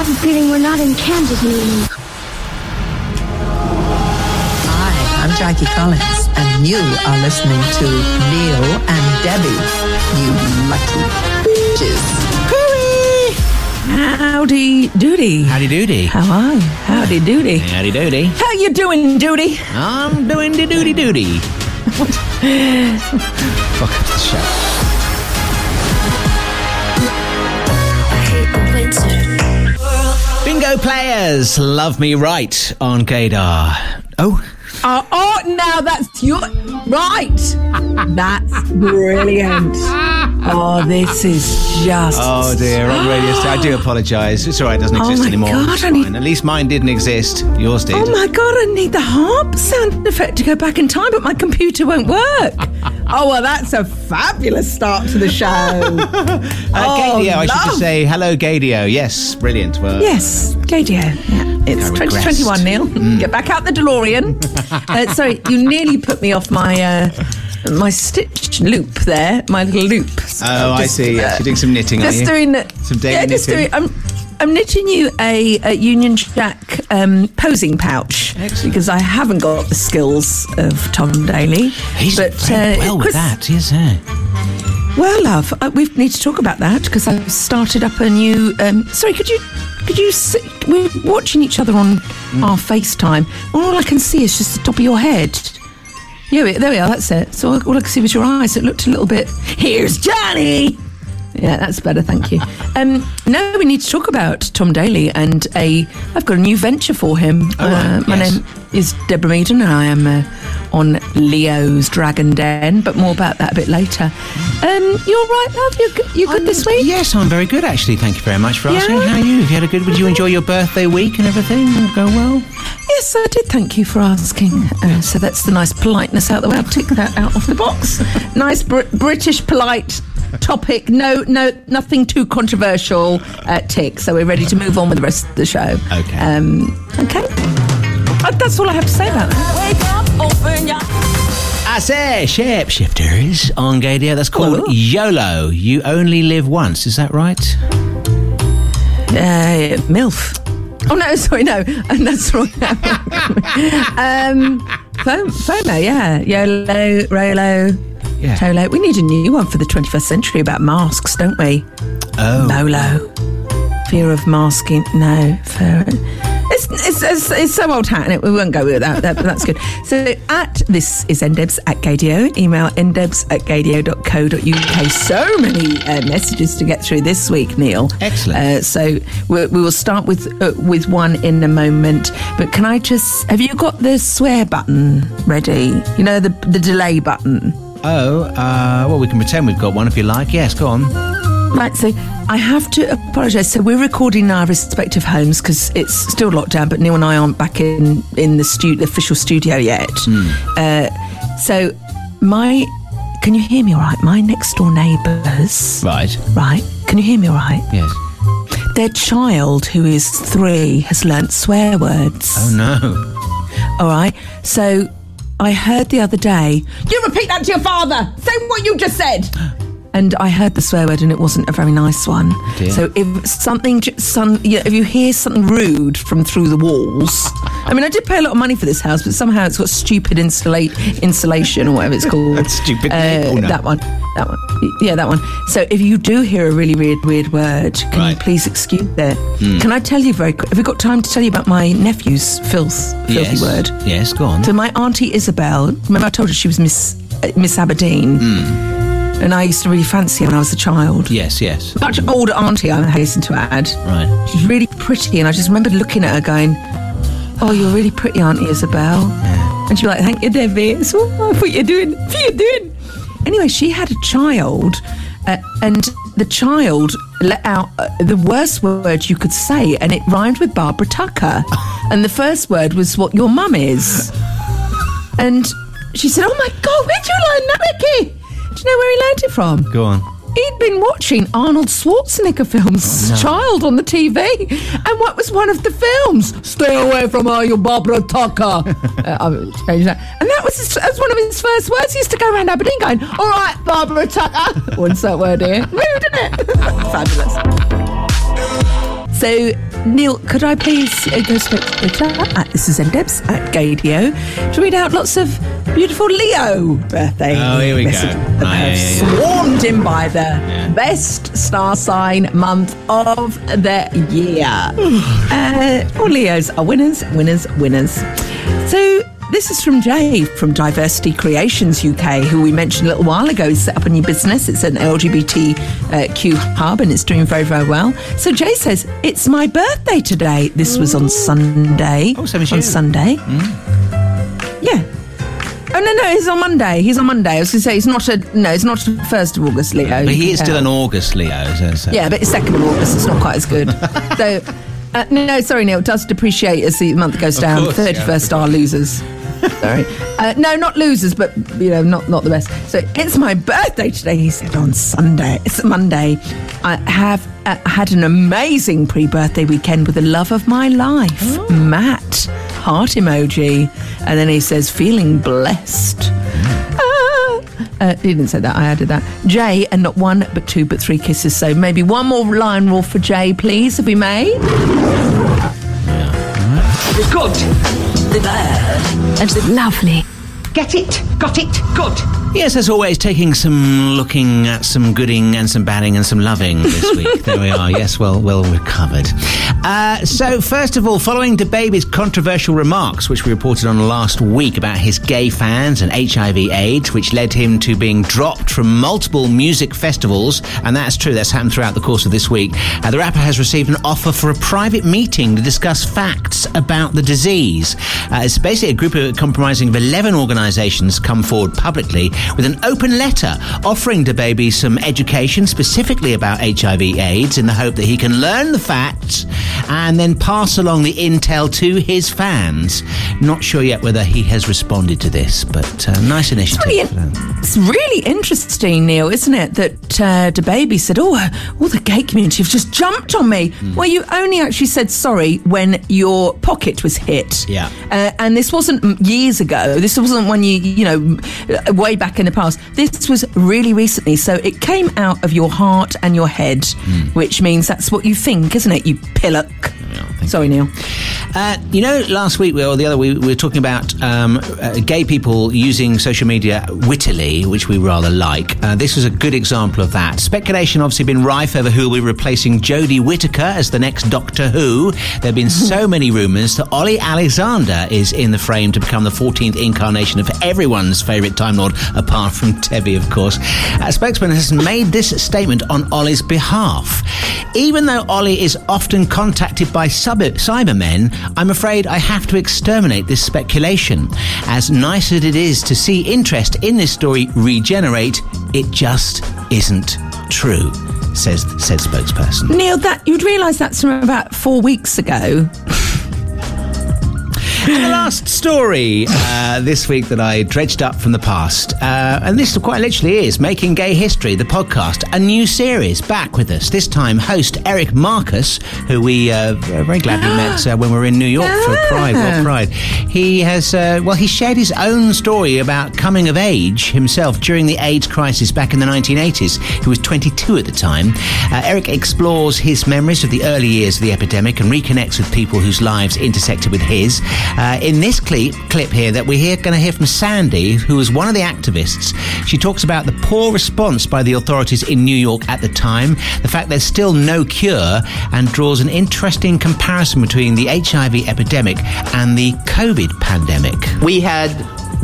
have a feeling we're not in Kansas anymore. Hi, I'm Jackie Collins, and you are listening to Neil and Debbie. You lucky bitches. Howdy doody. Howdy doody. How are you? Howdy doody. Howdy doody. How you doing, doody? I'm doing the doody doody. Fuck up the show. Players, love me right on Gaydar. Oh, Oh, oh, now that's your right. That's brilliant. Oh, this is just. oh dear, on radio. St- I do apologise. It's all right. It doesn't Oh exist my anymore. God, I need- At least mine didn't exist. Yours did. Oh my god, I need the harp sound effect to go back in time, but my computer won't work. oh, well, that's a fabulous start to the show. uh, oh, Gaydio, I should just say hello, Gaydio. Yes, brilliant. Well, Yes, Gaydio. Yeah, it's I 2021, Neil. Mm. Get back out the DeLorean. uh, sorry, you nearly put me off my uh, my stitch loop there, my little loop. So Oh, I see. Yes, uh, you're doing some knitting, Just doing Some daily yeah, just knitting? doing. I'm, I'm knitting you a, a Union Jack um, posing pouch Excellent. because I haven't got the skills of Tom Daley. He's but, very uh, well with that, yes, eh? Well, love, uh, we need to talk about that because I've started up a new. Um, sorry, could you? Could you? See, we're watching each other on Mm. our FaceTime. and All I can see is just the top of your head. Yeah, there we are. That's it. So all I could see was your eyes. It looked a little bit. Here's Johnny. Yeah, that's better. Thank you. Um, now we need to talk about Tom Daley and a. I've got a new venture for him. Oh, Uh, my yes. name is Deborah Meaden, and I am uh, on Leo's Dragon Den. But more about that a bit later. Um, you're right, love. You good, this week? Yes, I'm very good actually. Thank you very much for Yeah. asking. How are you? Have you had a good? Did you enjoy your birthday week and everything? Go well. Yes, I did. Thank you for asking. Uh, so that's the nice politeness out the way. I'll tick that out of the box. nice Br- British polite topic. No, no, nothing too controversial. Uh, tick. So we're ready to move on with the rest of the show. Okay. Um, okay. Uh, that's all I have to say about that. I say, shapeshifters on Gaydio. That's called Hello. YOLO. You only live once. Is that right? Uh, MILF. Oh no, sorry, no, and that's wrong. um, Fo- FOMO, yeah, YOLO, Rolo, Yeah. Tolo. We need a new one for the 21st century about masks, don't we? Oh. Molo. Fear of masking. No. Fear. It's, it's, it's, it's so old hat, and it, we won't go with that, that, but that's good. So, at this is ndebs at gaydio. Email ndebs at gaydio.co.uk. So many uh, messages to get through this week, Neil. Excellent. Uh, so, we we will start with uh, with one in a moment. But can I just. Have you got the swear button ready? You know, the, the delay button? Oh, uh, well, we can pretend we've got one if you like. Yes, go on. Right, so I have to apologise. So we're recording in our respective homes because it's still lockdown, but Neil and I aren't back in in the stu- the official studio yet. Uh, so my, can you hear me all right? My next door neighbours, Right. right? Can you hear me all right? Yes. Their child, who is three, has learnt swear words. Oh, no. All right. So I heard the other day, you repeat that to your father. Say what you just said. And I heard the swear word, and it wasn't a very nice one. Dear. So if something, some, you know, if you hear something rude from through the walls, I mean, I did pay a lot of money for this house, but somehow it's got stupid insulate insulation or whatever it's called. That's stupid. Uh, Oh, no. That one, that one, yeah, that one. So if you do hear a really weird, weird word, can you Right. Hmm. please excuse it? Can I tell you very quick? Have we got time to tell you about my nephew's filth, filthy yes. word? Yes, go on. So my auntie Isabel, remember I told her she was Miss uh, Miss Aberdeen, and I used to really fancy her when I was a child. yes, yes. Much older auntie, I hasten to add. Right. She's really pretty, and I just remember looking at her going, "Oh, you're really pretty, Auntie Isabel." Yeah. And she'd be like, "Thank you, Debbie." It's So what you doing? What you doing? Anyway, she had a child, uh, and the child let out uh, the worst word you could say, and it rhymed with Barbara Tucker. and the first word was what your mum is. And she said, "Oh my God, where'd you learn that, Ricky?" Do you know where he learned it from? Go on. He'd been watching Arnold Schwarzenegger films as a child on the TV. And what was one of the films? Stay away from her, you Barbara Tucker. uh, I'll change that. And that was, his, that was one of his first words. He used to go around Aberdeen going, All right, Barbara Tucker. What's that word here? Rude, isn't it? Fabulous. So Neil, could I please uh, go straight to Twitter at this is Ndebs at Gaydio to read out lots of beautiful Leo birthday Oh, here we go. messages that Ah, yeah, have yeah, yeah. swarmed in by the best star sign month of the year. uh, all Leos are winners, winners, winners. So this is from Jay from Diversity Creations UK, who we mentioned a little while ago. He's set up a new business. It's an LGBTQ hub and it's doing very, very well. So Jay says, It's my birthday today. This was on Sunday. Oh, as on you. Sunday. Yeah. Oh no no, he's on Monday. He's on Monday. I was going to say he's not a no. It's not first of August, Leo. But he is still an August Leo. So, so. Yeah, but it's second of August. It's not quite as good. so, uh, no, sorry, Neil. It does depreciate as the month goes down. course, yeah, I Thirty first are losers. Sorry, uh, no, not losers, but you know, not not the best. So it's my birthday today. He said on Sunday. It's Monday. I have uh, had an amazing pre-birthday weekend with the love of my life, Matt. Heart emoji, and then he says, feeling blessed. Ah. Uh, he didn't say that. I added that. Jay, and not one, but two, but three kisses. So maybe one more line rule for Jay, please, if we may. Good. The. And lovely. Get it. Got it. Good. Yes, as always, taking some looking at some gooding and some badding and some loving this week. there we are. Yes, well, well recovered. Uh, so, first of all, following DaBaby's controversial remarks, which we reported on last week about his gay fans and HIV/AIDS, which led him to being dropped from multiple music festivals, and that's true. That's happened throughout the course of this week. Uh, the rapper has received an offer for a private meeting to discuss facts about the disease. Uh, it's basically a group of comprising of 11 organisations come forward publicly with an open letter offering DaBaby some education specifically about HIV/AIDS in the hope that he can learn the facts and then pass along the intel to his fans. Not sure yet whether he has responded to this, but uh, nice initiative. Really, it's really interesting, Neil, isn't it? That uh, DaBaby said, "Oh, all the gay community have just jumped on me." Well, you only actually said sorry when your pocket was hit. Yeah. uh, and this wasn't mm, years ago. This wasn't when you, you know, way back in the past. This was really recently. So it came out of your heart and your head, which means that's what you think, isn't it? You pillock. Sorry, Neil. Uh, you know, last week or the other week, we were talking about um, uh, gay people using social media wittily, which we rather like. Uh, this was a good example of that. Speculation obviously been rife over who will be replacing Jodie Whittaker as the next Doctor Who. There have been so many rumours that Olly Alexander is in the frame to become the 14th incarnation of everyone's favourite Time Lord, apart from Tevi, of course. A spokesman has made this statement on Olly's behalf. Even though Olly is often contacted by sub- Cybermen, I'm afraid I have to exterminate this speculation. As nice as it is to see interest in this story regenerate, it just isn't true, says said spokesperson. Neil, that you'd realise that's from about four weeks ago. And the last story uh, this week that I dredged up from the past, uh, and this quite literally is Making Gay History, the podcast, a new series back with us. This time, host Eric Marcus, who we uh, very gladly met uh, when we were in New York for Pride. Well, Pride. He has, uh, well, he shared his own story about coming of age himself during the AIDS crisis back in the 1980s. He was 22 at the time. Uh, Eric explores his memories of the early years of the epidemic and reconnects with people whose lives intersected with his. Uh, in this clip, clip here that we're going to hear from Sandy, who was one of the activists, she talks about the poor response by the authorities in New York at the time, the fact there's still no cure, and draws an interesting comparison between the HIV epidemic and the COVID pandemic. We had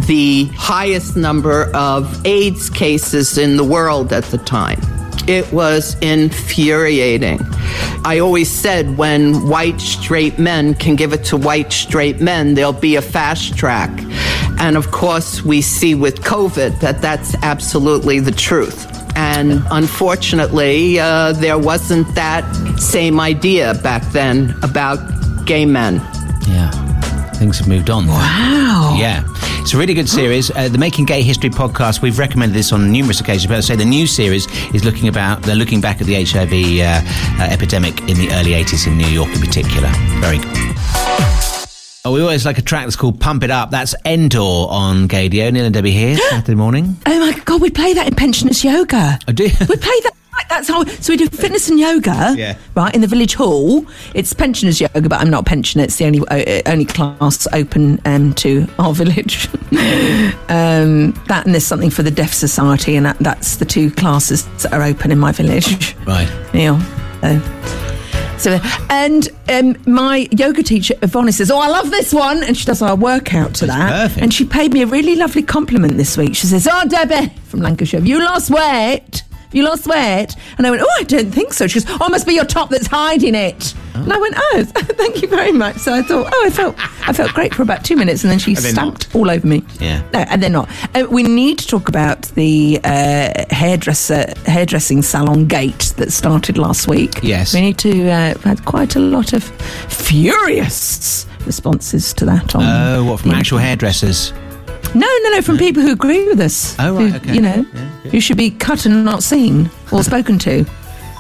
the highest number of AIDS cases in the world at the time. It was infuriating. I always said when white straight men can give it to white straight men, there'll be a fast track. And of course, we see with COVID that that's absolutely the truth. And unfortunately, uh, there wasn't that same idea back then about gay men. Yeah. Things have moved on. Wow. Yeah. It's a really good series. Uh, the Making Gay History podcast, we've recommended this on numerous occasions, but I say the new series is looking about, they're looking back at the HIV uh, uh, epidemic in the early 80s in New York in particular. Very good. Oh, we always like a track that's called Pump It Up. That's Endor on Gaydio. Neil and Debbie here, Saturday morning. Oh my God, we play that in pensioners yoga. I do. We play that that's how. So we do fitness and yoga, Yeah. right, in the village hall. It's pensioners yoga, but I'm not a pensioner. It's the only uh, only class open um, to our village. um, that and there's something for the deaf society, and that, that's the two classes that are open in my village. Right. Yeah. So, so and um, my yoga teacher Yvonne says, "Oh, I love this one," and she does our workout to That's that. perfect. And she paid me a really lovely compliment this week. She says, "Oh, Debbie from Lancashire, have you lost weight? You lost weight?" And I went, "Oh, I don't think so." She goes, "Oh, it must be your top that's hiding it." And I went, "Oh, thank you very much." So I thought, "Oh, I felt I felt great for about two minutes," and then she stamped all over me. Yeah. No, and they're not. Uh, we need to talk about the uh, hairdresser hairdressing salon gate that started last week. Yes. we need to. Uh, had quite a lot of furious responses to that. On Oh, what from actual hairdressers? No, no, no, from people who agree with us. Oh, right, Who, okay. You know, Yeah, good. who should be cut and not seen or spoken to.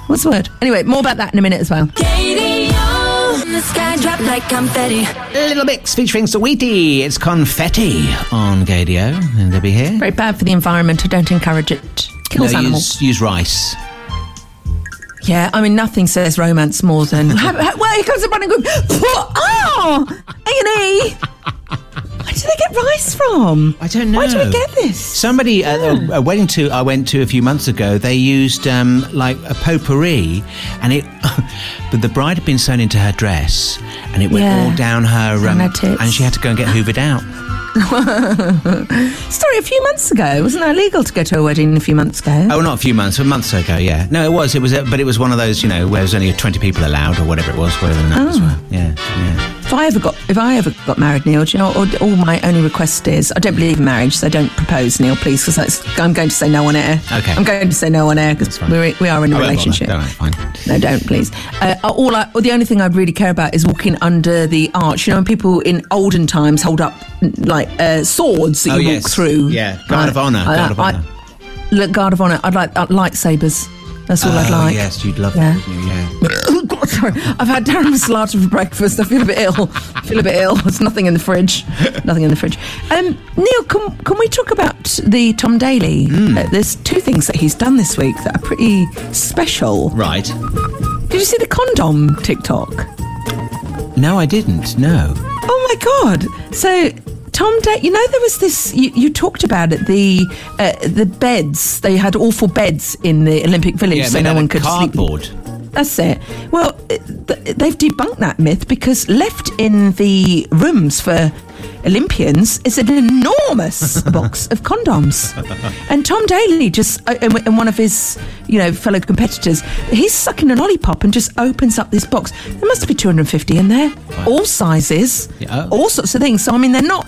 What's the word? Anyway, more about that in a minute as well. The sky drop like confetti. Little Mix featuring Saweetie. It's confetti on Gaydio. And they'll be here. Very bad for the environment. I don't encourage it. Kills No, animals. use, use rice. Yeah, I mean, nothing says romance more than. Ha- ha- well, here comes the running group. Oh, A and E. Where do they get rice from? I don't know. Where do we get this? Somebody at a, a wedding to I went to a few months ago. They used um, like a potpourri, and it. but the bride had been sewn into her dress, and it went Yeah. all down her, um, her and she had to go and get hoovered out. Story a few months ago. Wasn't that illegal to go to a wedding a few months ago? Oh, not a few months, a month ago. Yeah, no, it was. It was, a, but it was one of those, you know, where there was only twenty people allowed, or whatever it was, whatever the numbers Oh. were. Yeah, yeah. If I ever got if I ever got married, Neil, do you know? All, all my only request is I don't believe in marriage, so don't propose, Neil, please, because I'm going to say no on air. Okay. I'm going to say no on air because we're we are in a I bother. relationship. Don't fine. No, don't please. Uh, all I, the only thing I'd really care about is walking under the arch. You know, when people in olden times hold up like uh, swords that Oh, you yes. walk through. Yeah, guard of I- guard of I- honour. Look, guard of honour. I'd like uh, lightsabers. That's all I'd Oh, like. yes, you'd love Yeah. that. wouldn't you? Yeah. Sorry. I've had Darren Masalata for breakfast. I feel a bit ill. I feel a bit ill. There's nothing in the fridge. Nothing in the fridge. Um, Neil, can, can we talk about the Tom Daley? Hmm. Uh, there's two things that he's done this week that are pretty special. Right. Did you see the condom TikTok? No, I didn't. No. Oh my god! So Tom, Day, you know there was this. You, you talked about it. The uh, the beds. They had awful beds in the Olympic Village, Yeah, so no one could cardboard. sleep. That's it. Well, th- they've debunked that myth because left in the rooms for Olympians is an enormous box of condoms. And Tom Daley just, uh, and one of his, you know, fellow competitors, he's sucking a lollipop and just opens up this box. There must be 250 in there, all sizes, Yeah, all sorts of things. So I mean, they're not.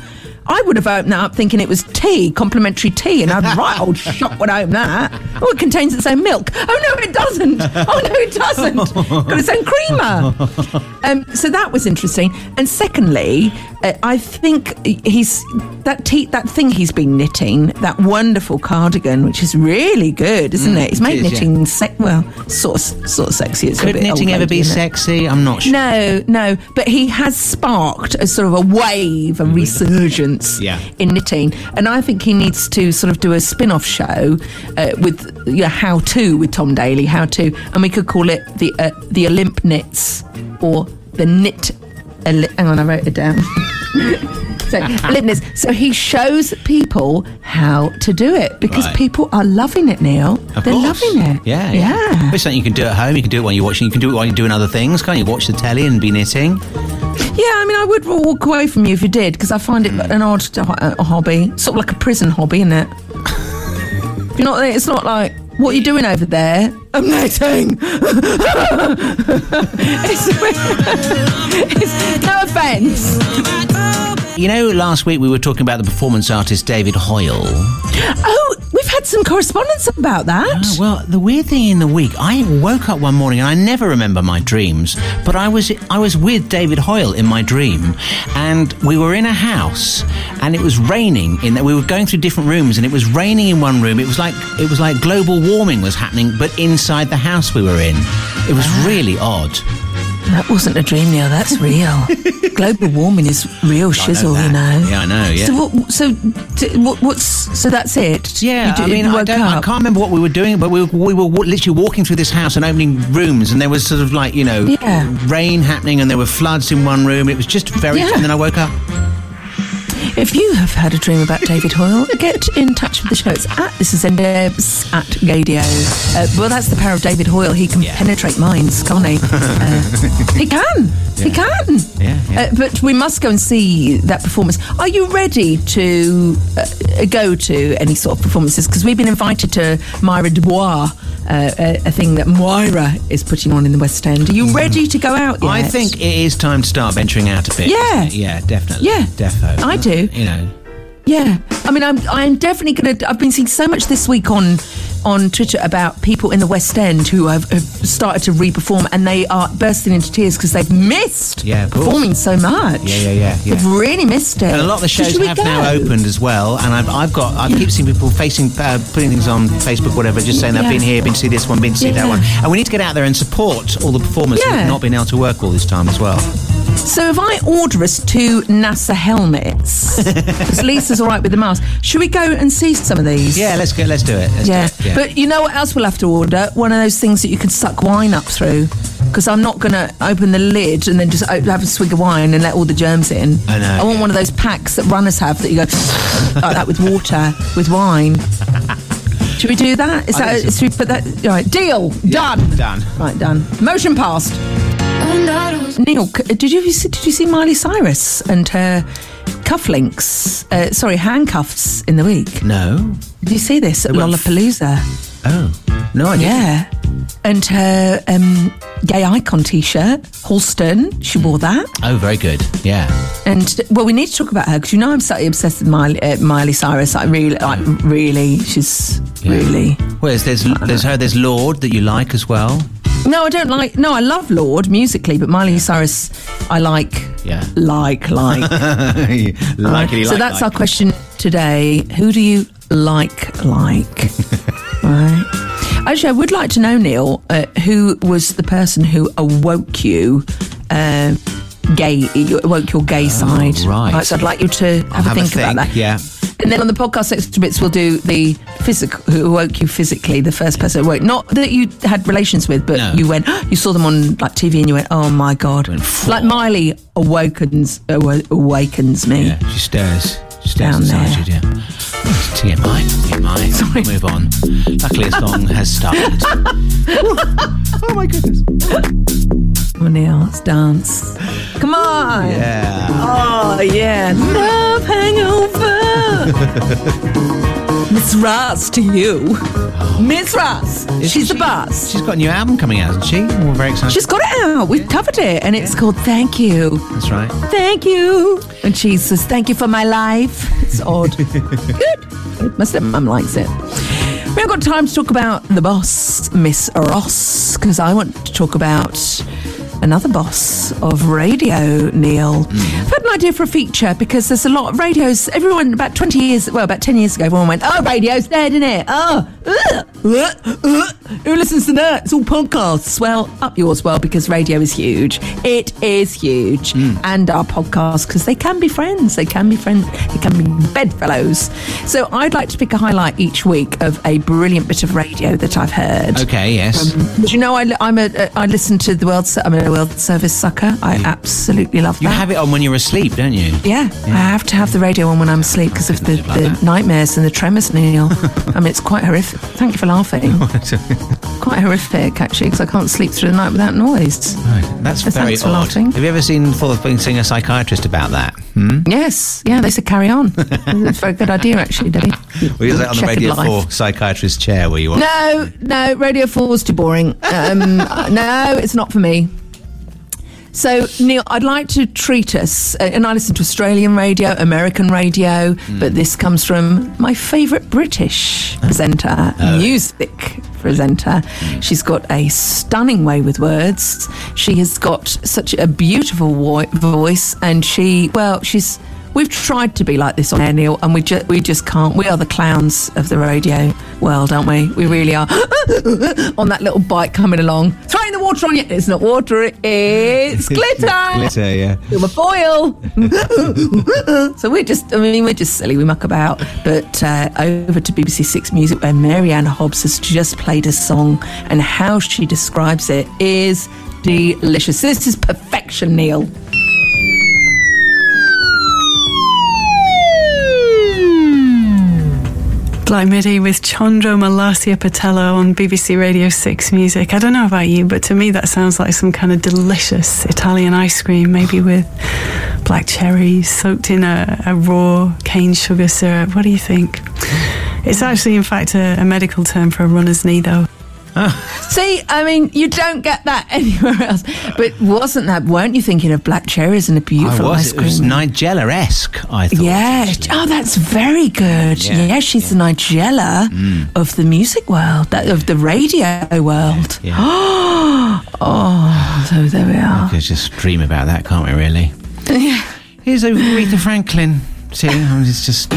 I would have opened that up thinking it was tea, complimentary tea, and I'd right old shock when I open that. Oh, it contains its own milk. Oh no, it doesn't. Oh no, it doesn't. Got its own creamer. Um, so that was interesting. And secondly, uh, I think he's that tea, that thing he's been knitting, that wonderful cardigan, which is really good, isn't it? He's made is, yeah. knitting se- well, sort of, sort of sexy. It's Could knitting ever be it? sexy? I'm not sure. No, no, but he has sparked a sort of a wave, a resurgence Yeah. in knitting, and I think he needs to sort of do a spin-off show uh, with you know, how to with Tom Daley, how to, and we could call it the uh, the Olymp knits or the knit. Oli- hang on, I wrote it down. so, Olymp. So he shows people how to do it because Right. people are loving it, Neil. Of They're course. loving it. Yeah, yeah. It's something you can do at home. You can do it while you're watching. You can do it while you're doing other things, can't you? Watch the telly and be knitting. Yeah, I mean, I would walk away from you if you did, because I find it an odd uh, hobby, sort of like a prison hobby, isn't it? You're not. It's not like what are you doing over there? I'm knitting. it's, it's, no offence. You know, last week we were talking about the performance artist David Hoyle. Oh, had some correspondence about that. Oh, well, the weird thing in the week, I woke up one morning and I never remember my dreams, but I was I was with David Hoyle in my dream, and we were in a house, and it was raining. In that we were going through different rooms, and it was raining in one room. It was like it was like global warming was happening, but inside the house we were in. It was ah. really odd. That wasn't a dream, Neil. That's real. Global warming is real shizzle, that. you know. Yeah, I know, yeah. So what? So t- what, what's? So that's it. Yeah, You do- I mean, I, don't, I can't remember what we were doing, but we were, we were literally walking through this house and opening rooms, and there was sort of like, you know, Yeah. rain happening, and there were floods in one room. It was just very. Yeah. And then I woke up. If you have had a dream about David Hoyle, get in touch with the show. It's at this is Debs at Gaydio. Uh, well, that's the power of David Hoyle. He can Yeah. penetrate minds, can't he? Uh, he can. He can. Yeah, yeah. Uh, but we must go and see that performance. Are you ready to uh, go to any sort of performances? Because we've been invited to Myra Dubois, uh, a, a thing that Moira is putting on in the West End. Are you ready to go out yet? I think it is time to start venturing out a bit. Yeah. Yeah, definitely. Yeah. Defo. I do. You know. Yeah, I mean, I'm I'm definitely to. I've been seeing so much this week on on Twitter about people in the West End who have, have started to re-perform and they are bursting into tears because they've missed Yeah, performing so much. Yeah, yeah, yeah, yeah. They've really missed it. And a lot of the shows we have go? now opened as well, and I've, I've got I keep seeing people facing uh, putting things on Facebook, whatever, just saying I've been here, been to see this one, been to see that one, and we need to get out there and support all the performers Yeah. who've not been able to work all this time as well. So if I order us two NASA helmets, because Lisa's all right with the mask, should we go and see some of these? Yeah, let's go. Let's do it. Let's Yeah. do it. But you know what else we'll have to order? One of those things that you can suck wine up through. Because I'm not going to open the lid and then just have a swig of wine and let all the germs in. I know, I want yeah. one of those packs that runners have that you go like that with water, with wine. Should we do that? Is I that? Should we put that? Right, deal. Done. done. Right, done. Motion passed. Neil, did you see, did you see Miley Cyrus and her cufflinks? Uh, sorry, handcuffs in the week. No. Did you see this at went f- Lollapalooza? Oh. No, I didn't. Yeah. And her um, gay icon t shirt, Halston, she wore that. Oh, very good. Yeah. And, well, we need to talk about her because you know I'm slightly obsessed with Miley, uh, Miley Cyrus. I really, like, really, she's Yeah. really. Whereas there's there's her, there's Lorde that you like as well. No, I don't like, no, I love Lorde musically, but Miley Cyrus, I like, Yeah. like, like. like so that's our question today. Who do you like, like? right. Actually, I would like to know, Neil, uh, who was the person who awoke you, uh, gay, you awoke your gay side. Oh, right. So I'd like you to have, a, have a think about that. yeah. And then on the podcast extra bits, we'll do the physical who awoke you physically, the first person who awoke. Not that you had relations with, but No. you went, you saw them on like TV and you went, oh my God. Like Miley awakens, awakens me. Yeah, she stares. Down there. you, yeah. TMI, TMI. Sorry. Move on. Luckily, a song has started. oh my goodness. Neil, let's dance. Come on. Yeah. Oh, yeah. Love hangover. Miss Ross to you. Miss Ross. She's the boss. She's got a new album coming out, hasn't she? We're very excited. She's got it out. We've covered it. And it's called Thank You. That's right. Thank you. And she says, Thank you for my life. It's odd. Good. My stepmom likes it. We haven't got time to talk about the boss, Miss Ross, because I want to talk about another boss of radio, Neil. Mm. I've had an idea for a feature because there's a lot of radios. Everyone, about 20 years, well, about 10 years ago, everyone went, Oh, radio's dead, isn't it? Oh, ugh, ugh, ugh. Who listens to that? It's all podcasts. Well, up yours, well, because radio is huge. It is huge. Hmm. And our podcasts, because they can be friends. They can be friends. They can be bedfellows. So I'd like to pick a highlight each week of a brilliant bit of radio that I've heard. Okay, yes. Um, Do you know, I, I'm a, uh, I listen to the World. I'm a World Service sucker. I absolutely love you that. have it on when you're asleep, don't you? Yeah, I have to have the radio on when I'm asleep because of the, Like the nightmares and the tremors, Neil. I mean, it's quite horrific. Thank you for laughing. quite horrific, actually, because I can't sleep through the night without noise. Right, That's So very odd. Have you ever seen thought of being seeing a psychiatrist about that? Hmm? Yes, yeah, they said carry on. it's a very good idea, actually, Debbie. Were you on the Radio life. 4 psychiatrist chair were you on? No, no, Radio 4 was too boring. Um, no, it's not for me. So, Neil, I'd like to treat us, uh, and I listen to Australian radio, American radio, but this comes from my favourite British presenter, music presenter. She's got a stunning way with words. She has got such a beautiful wo- voice, and she, well, she's. We've tried to be like this on air, Neil, and we just we just can't. We are the clowns of the radio world, aren't we? We really are. on that little bike coming along, throwing the water on you. It's not water, it's glitter. Glitter, yeah. Silver foil. so we're just, I mean, we're just silly. We muck about. But uh, over to BBC Six Music, where Mary Anne Hobbs has just played a song, and how she describes it is delicious. This is perfection, Neil. Like Midi with Chondromalacia Patella on BBC Radio 6 Music. I don't know about you, but to me that sounds like some kind of delicious Italian ice cream, maybe with black cherries soaked in a, a raw cane sugar syrup. What do you think? It's actually, in fact, a, a medical term for a runner's knee, though. See, I mean, you don't get that anywhere else. But wasn't that, weren't you thinking of black cherries and a beautiful I was. ice It cream? was Nigella esque, I thought. Yeah. actually. Oh, that's very good. Yeah, Yeah, she's the Nigella mm. of the music world, that of the radio world. Yeah. oh, so there we are. We could just dream about that, can't we, really? Yeah. Here's a Aretha Franklin. See, I'm just.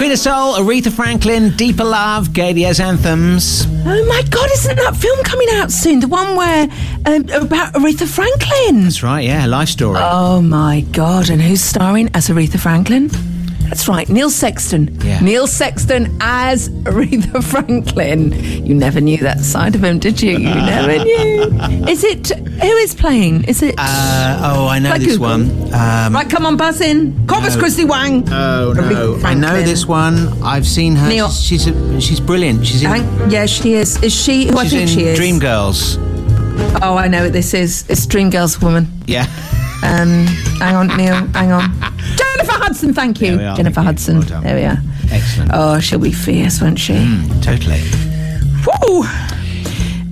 Queen of Soul, Aretha Franklin, Deeper Love, Gaydio's Anthems. Oh my God, isn't that film coming out soon? The one where um, about Aretha Franklin. That's right, yeah, life story. Oh my God, and who's starring as Aretha Franklin? That's right, Neil Sexton. Yeah. Neil Sexton as Aretha Franklin. You never knew that side of him, did you? You never knew. Is it who is playing? Is it? Uh, oh, I know Like this Google. one. Um, right, come on, buzz in. Corpus no. Christi Wang. Oh no! I know this one. I've seen her. Neil. She's a, she's brilliant. She's in. Yeah, she is. Is she who I think in she is? Dreamgirls. Oh, I know what this is. It's Dreamgirls woman. Yeah. Um, hang on, Neil. Hang on. Jennifer Hudson, thank you. Are, Jennifer thank you. Hudson. Well there we are. Excellent. Oh, she'll be fierce, won't she? Totally. Woo!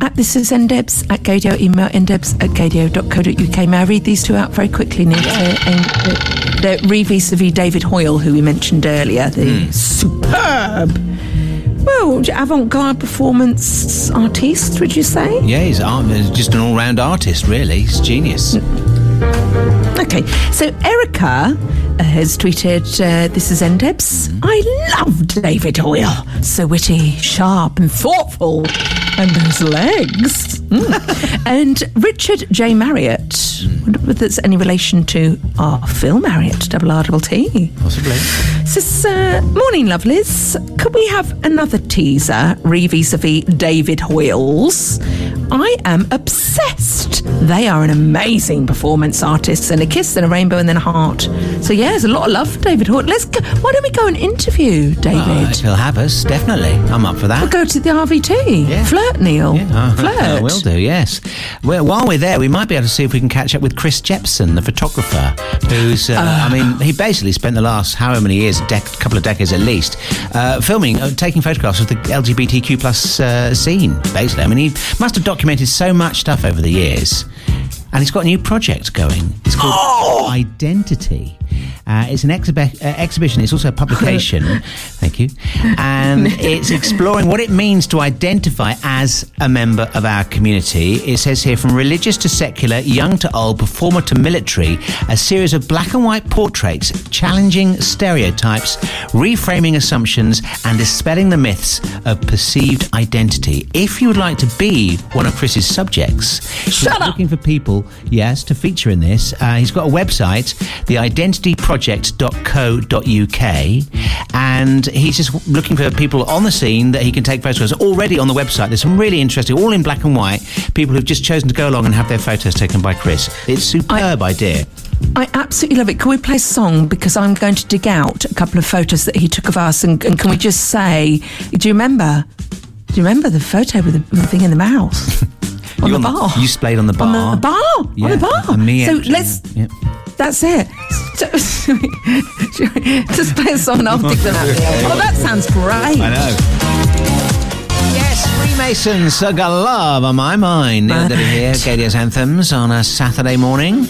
At this is ndebs at gaydio, email ndebs at gaydio.co.uk. May I read these two out very quickly, Neil? Uh, and, uh, they're re vis-a-vis David Hoyle, who we mentioned earlier, the superb, well, avant-garde performance artist, would you say? Yeah, he's just an all-round artist. Really, he's genius. Okay, so Erica uh, has tweeted, uh, This is Ndebs. I love David Hoyle. So witty, sharp, and thoughtful. And those legs. Mm. and Richard J. Marriott. wonder if there's any relation to our Phil Marriott, double R double T. Possibly. Says, uh, Morning, lovelies. Could we have another teaser re vis a vis David Hoyles? I am obsessed. They are an amazing performance artist and a kiss and a rainbow and then a heart. So, yeah, there's a lot of love for David Hoyle. Let's go. Why don't we go and interview David? Uh, he'll have us, definitely. I'm up for that. We'll go to the RVT. Yeah. Flirt, Neil. Yeah, Flirt. I will do, yes. Well, while we're there, we might be able to see if we can catch up with Chris Jepson, the photographer, who's, uh, I mean, he basically spent the last however many years, dec- couple of decades at least, uh, filming, uh, taking photographs of the LGBTQ plus uh, scene, basically. I mean, he must have documented so much stuff over the years. And he's got a new project going. It's called Identity. Uh, it's an exhibi- uh, exhibition. It's also a publication. Thank you. And it's exploring what it means to identify as a member of our community. It says here from religious to secular, young to old, performer to military, a series of black and white portraits challenging stereotypes, reframing assumptions, and dispelling the myths of perceived identity. If you would like to be one of Chris's subjects, he's looking for people, yes, to feature in this. Uh, he's got a website, theidentityproject.co.uk, and he's just looking for people on the scene that he can take photos. Already on the website, there's some really interesting, all in black and white, people who've just chosen to go along and have their photos taken by Chris. It's a superb idea. I absolutely love it. Can we play a song? Because I'm going to dig out a couple of photos that he took of us. And, and can we just say, do you remember? Do you remember the photo with the, with the thing in the mouth? on You the bar. You splayed on the bar. On the bar. On the bar. and me so actually, let's. yeah. That's it. Just play a song and I'll dig them out. Oh, that sounds great. I know. Yes, Freemasons, got love on my mind. Neil Debbie here, Gaydio's Anthems on a Saturday morning.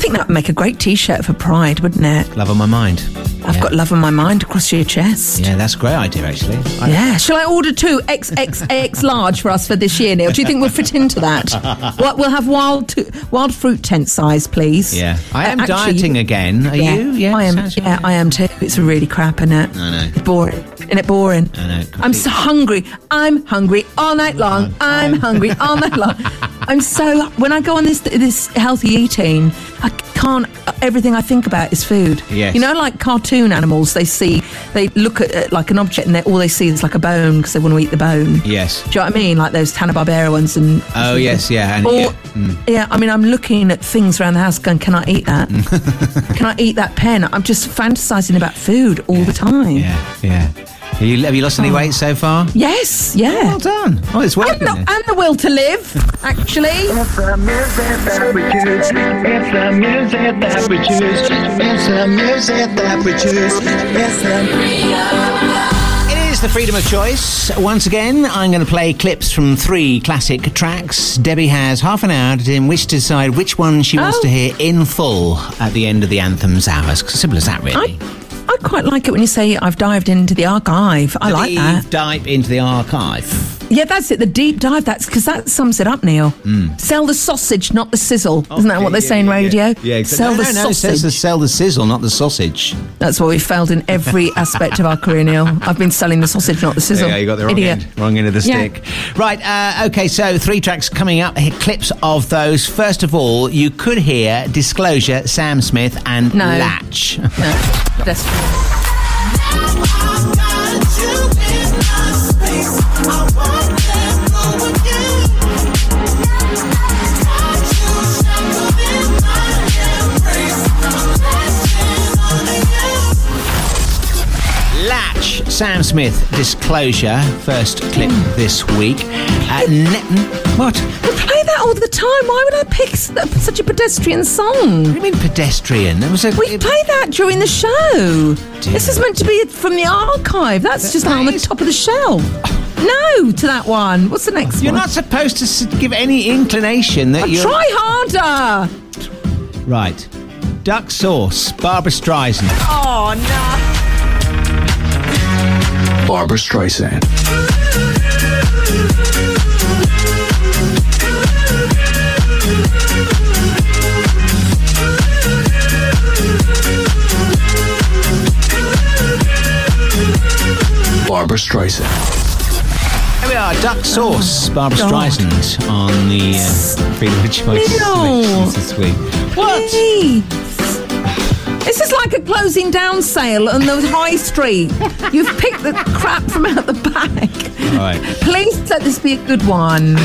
I think that would make a great T-shirt for Pride, wouldn't it? Love on my mind. I've Yeah. got love on my mind across your chest. Yeah, that's a great idea, actually. I- Yeah. Shall I order two XXX large for us for this year, Neil? Do you think we'll fit into that? Well, we'll have wild t- wild fruit tent size, please. Yeah. I am Uh, actually, dieting again. Are yeah, you? Yeah, I am. Yeah, right. I am too. It's really crap, isn't it? I know. It's boring. Isn't it boring? I I'm so hungry. I'm hungry all night long. I'm hungry all night long. I'm so when I go on this this healthy eating, I can't. Everything I think about is food. Yes. You know, like cartoon animals, they see they look at it like an object and they, all they see is like a bone because they want to eat the bone. Yes. Do you know what I mean? Like those Hanna Barbera ones and. Oh, yes, yeah, and- Or, yeah, mm. yeah, I mean, I'm looking at things around the house going, can I eat that? can I eat that pen? I'm just fantasizing about food all the time. Yeah, yeah. Have you, have you lost Oh. any weight so far? Yes, yeah. Well done. Oh, it's and, working. the, and the will to live, actually. It's the music that we choose. It's the music that we choose. It's the music that we choose. It's the It is the freedom of choice. Once again, I'm going to play clips from three classic tracks. Debbie has half an hour in which to decide which one she wants Oh. to hear in full at the end of the anthem's hours. Simple as that, really. I, I quite like it when you say I've dived into the archive. I like Deep that. Dive into the archive. Yeah, that's it. The deep dive. That's because that sums it up, Neil. Sell the sausage, not the sizzle. Isn't that what they say in radio? Yeah, exactly. Sell no, the no, no, it sausage. says to sell the sizzle, not the sausage. That's why we failed in every aspect of our career, Neil. I've been selling the sausage, not the sizzle. Yeah, you got the wrong Idiot. end, wrong end of the Yeah. stick. Right, uh, okay, so three tracks coming up. Clips of those. First of all, you could hear Disclosure, Sam Smith, and No. Latch. No, that's Sam Smith, Disclosure, first clip this week. Uh, ne- what? We play that all the time. Why would I pick such a pedestrian song? What do you mean pedestrian? It was a. We it- play that during the show. Dear. This is meant to be from the archive. That's just That on the top of the shelf. No to that one. What's the next You're one? not supposed to give any inclination that you're. Try harder. Right. Duck sauce, Barbra Streisand. Oh no. Barbra Streisand. Barbra Streisand. Here we are, duck sauce, Barbara God. Streisand on the uh, Freedom of Choice No. this week. What? Please. This is like a closing down sale on the high street. You've picked the crap from out the bag. All right, Please let this be a good one.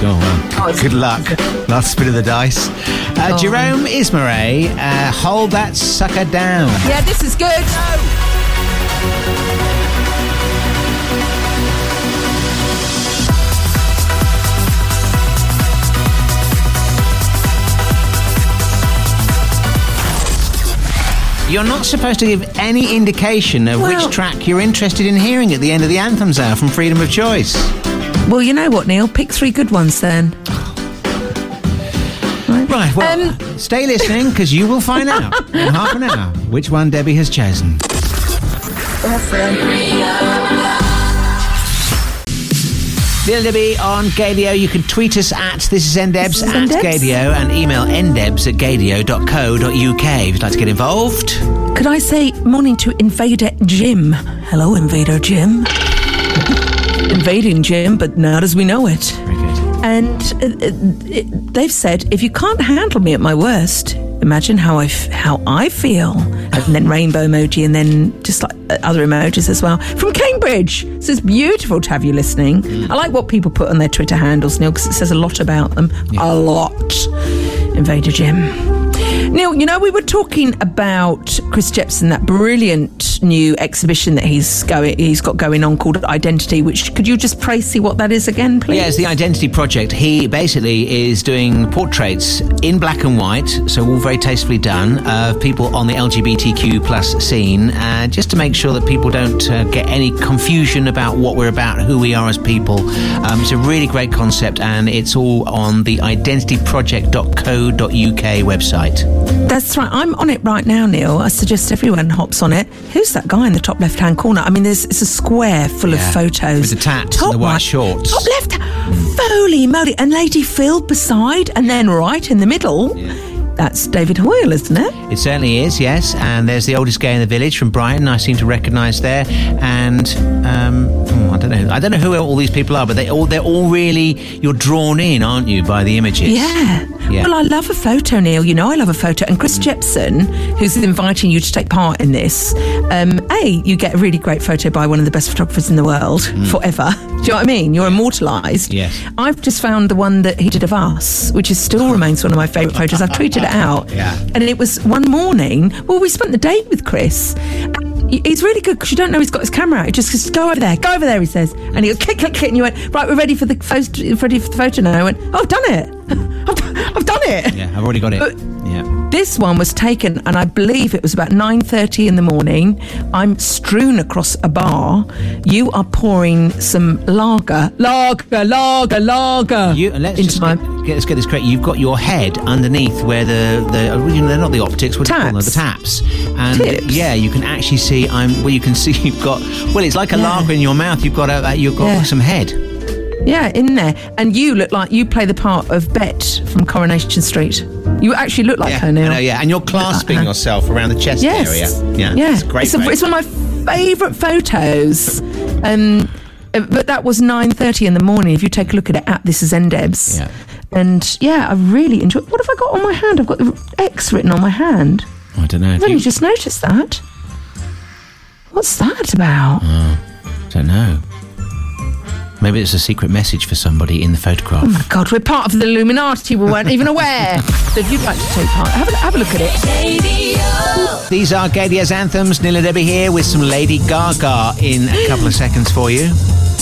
go on. Good luck. Last spin of the dice. Uh, on. Jerome Isma-Ae, uh, hold that sucker down. Yeah, this is good. You're not supposed to give any indication of Well- which track you're interested in hearing at the end of the anthems hour from Freedom of Choice. Well, you know what, Neil? Pick three good ones then. Right, well, Um, stay listening because you will find out in half an hour which one Debbie has chosen. Debbie on Gaydio. You can tweet us at this is ndebs at ndebs. Gaydio and email ndebs at gaydio.co.uk if you'd like to get involved. Could I say morning to Invader Jim? Hello, Invader Jim. Invading Jim, but not as we know it. Very good. And uh, uh, it, they've said, if you can't handle me at my worst, imagine how I, f- how I feel. And then rainbow emoji, and then just like uh, other emojis as well. From Cambridge. So it's beautiful to have you listening. I like what people put on their Twitter handles, Neil, because it says a lot about them. A lot. Invader Jim. Neil, you know, we were talking about Chris Jepson, that brilliant new exhibition that he's going, he's got going on called Identity. Which could you just pray see what that is again, please? Yeah, it's the Identity Project. He basically is doing portraits in black and white, so all very tastefully done, of people on the LGBTQ plus scene, uh, just to make sure that people don't uh, get any confusion about what we're about, who we are as people. Um, it's a really great concept, and it's all on the identityproject.co.uk website. That's right. I'm on it right now, Neil. I suggest everyone hops on it. Who's that guy in the top left-hand corner? I mean, there's it's a square full Yeah, of photos with the tats and the white right- shorts. Top left, holy moly! And Lady Phil beside, and then right in the middle. That's David Hoyle, isn't it? It certainly is, yes. And there's the oldest gay in the village from Brighton. I seem to recognise there. And um, oh, I don't know. I don't know who all these people are, but they all they're all really you're drawn in, aren't you, by the images? Yeah. Yeah. Well, I love a photo, Neil. You know, I love a photo. And Chris Jepson, who's inviting you to take part in this, um, A, you get a really great photo by one of the best photographers in the world forever. Do you know what I mean? You're immortalised. Yes. I've just found the one that he did of us, which is still remains one of my favourite photos. I've tweeted it out. Yeah. And it was one morning. Well, we spent the day with Chris. He- He's really good because you don't know he's got his camera out. He just goes, go over there, go over there, he says. And he goes, click, click, click. And you went, right, we're ready for the photo, ready for the photo now. I went, oh, I've done it. I've, done- I've done it. Yeah, I've already got it. But- yeah. This one was taken, and I believe it was about nine thirty in the morning. I'm strewn across a bar. You are pouring some lager, lager, lager, lager You, let's into just my get, get- let's get this correct. You've got your head underneath where the the you know, they're not the optics. What call them? The taps. And Tips. yeah, you can actually see. I'm well. You can see you've got. Well, it's like a Yeah. lager in your mouth. You've got a, uh, you've got Yeah. some head. Yeah in there, and you look like you play the part of Bet from Coronation Street. You actually look like Yeah, her I now. know, yeah, and you're clasping her. yourself around the chest Yes. area. Yeah, yeah. it's a great. It's, a- it's one of my favourite photos. Um, uh, but that was nine thirty in the morning. If you take a look at it at this is Ndebs. Yeah. And yeah, I really enjoy. What have I got on my hand? I've got the X written on my hand. I don't know. I've only you, just noticed that. What's that about? I don't know. Maybe it's a secret message for somebody in the photograph. Oh my God, we're part of the Illuminati. We weren't even aware. so if you'd like to take part, have a, have a look at it. These are Gaydio's anthems. Nila Debbie here with some Lady Gaga in a couple of seconds for you.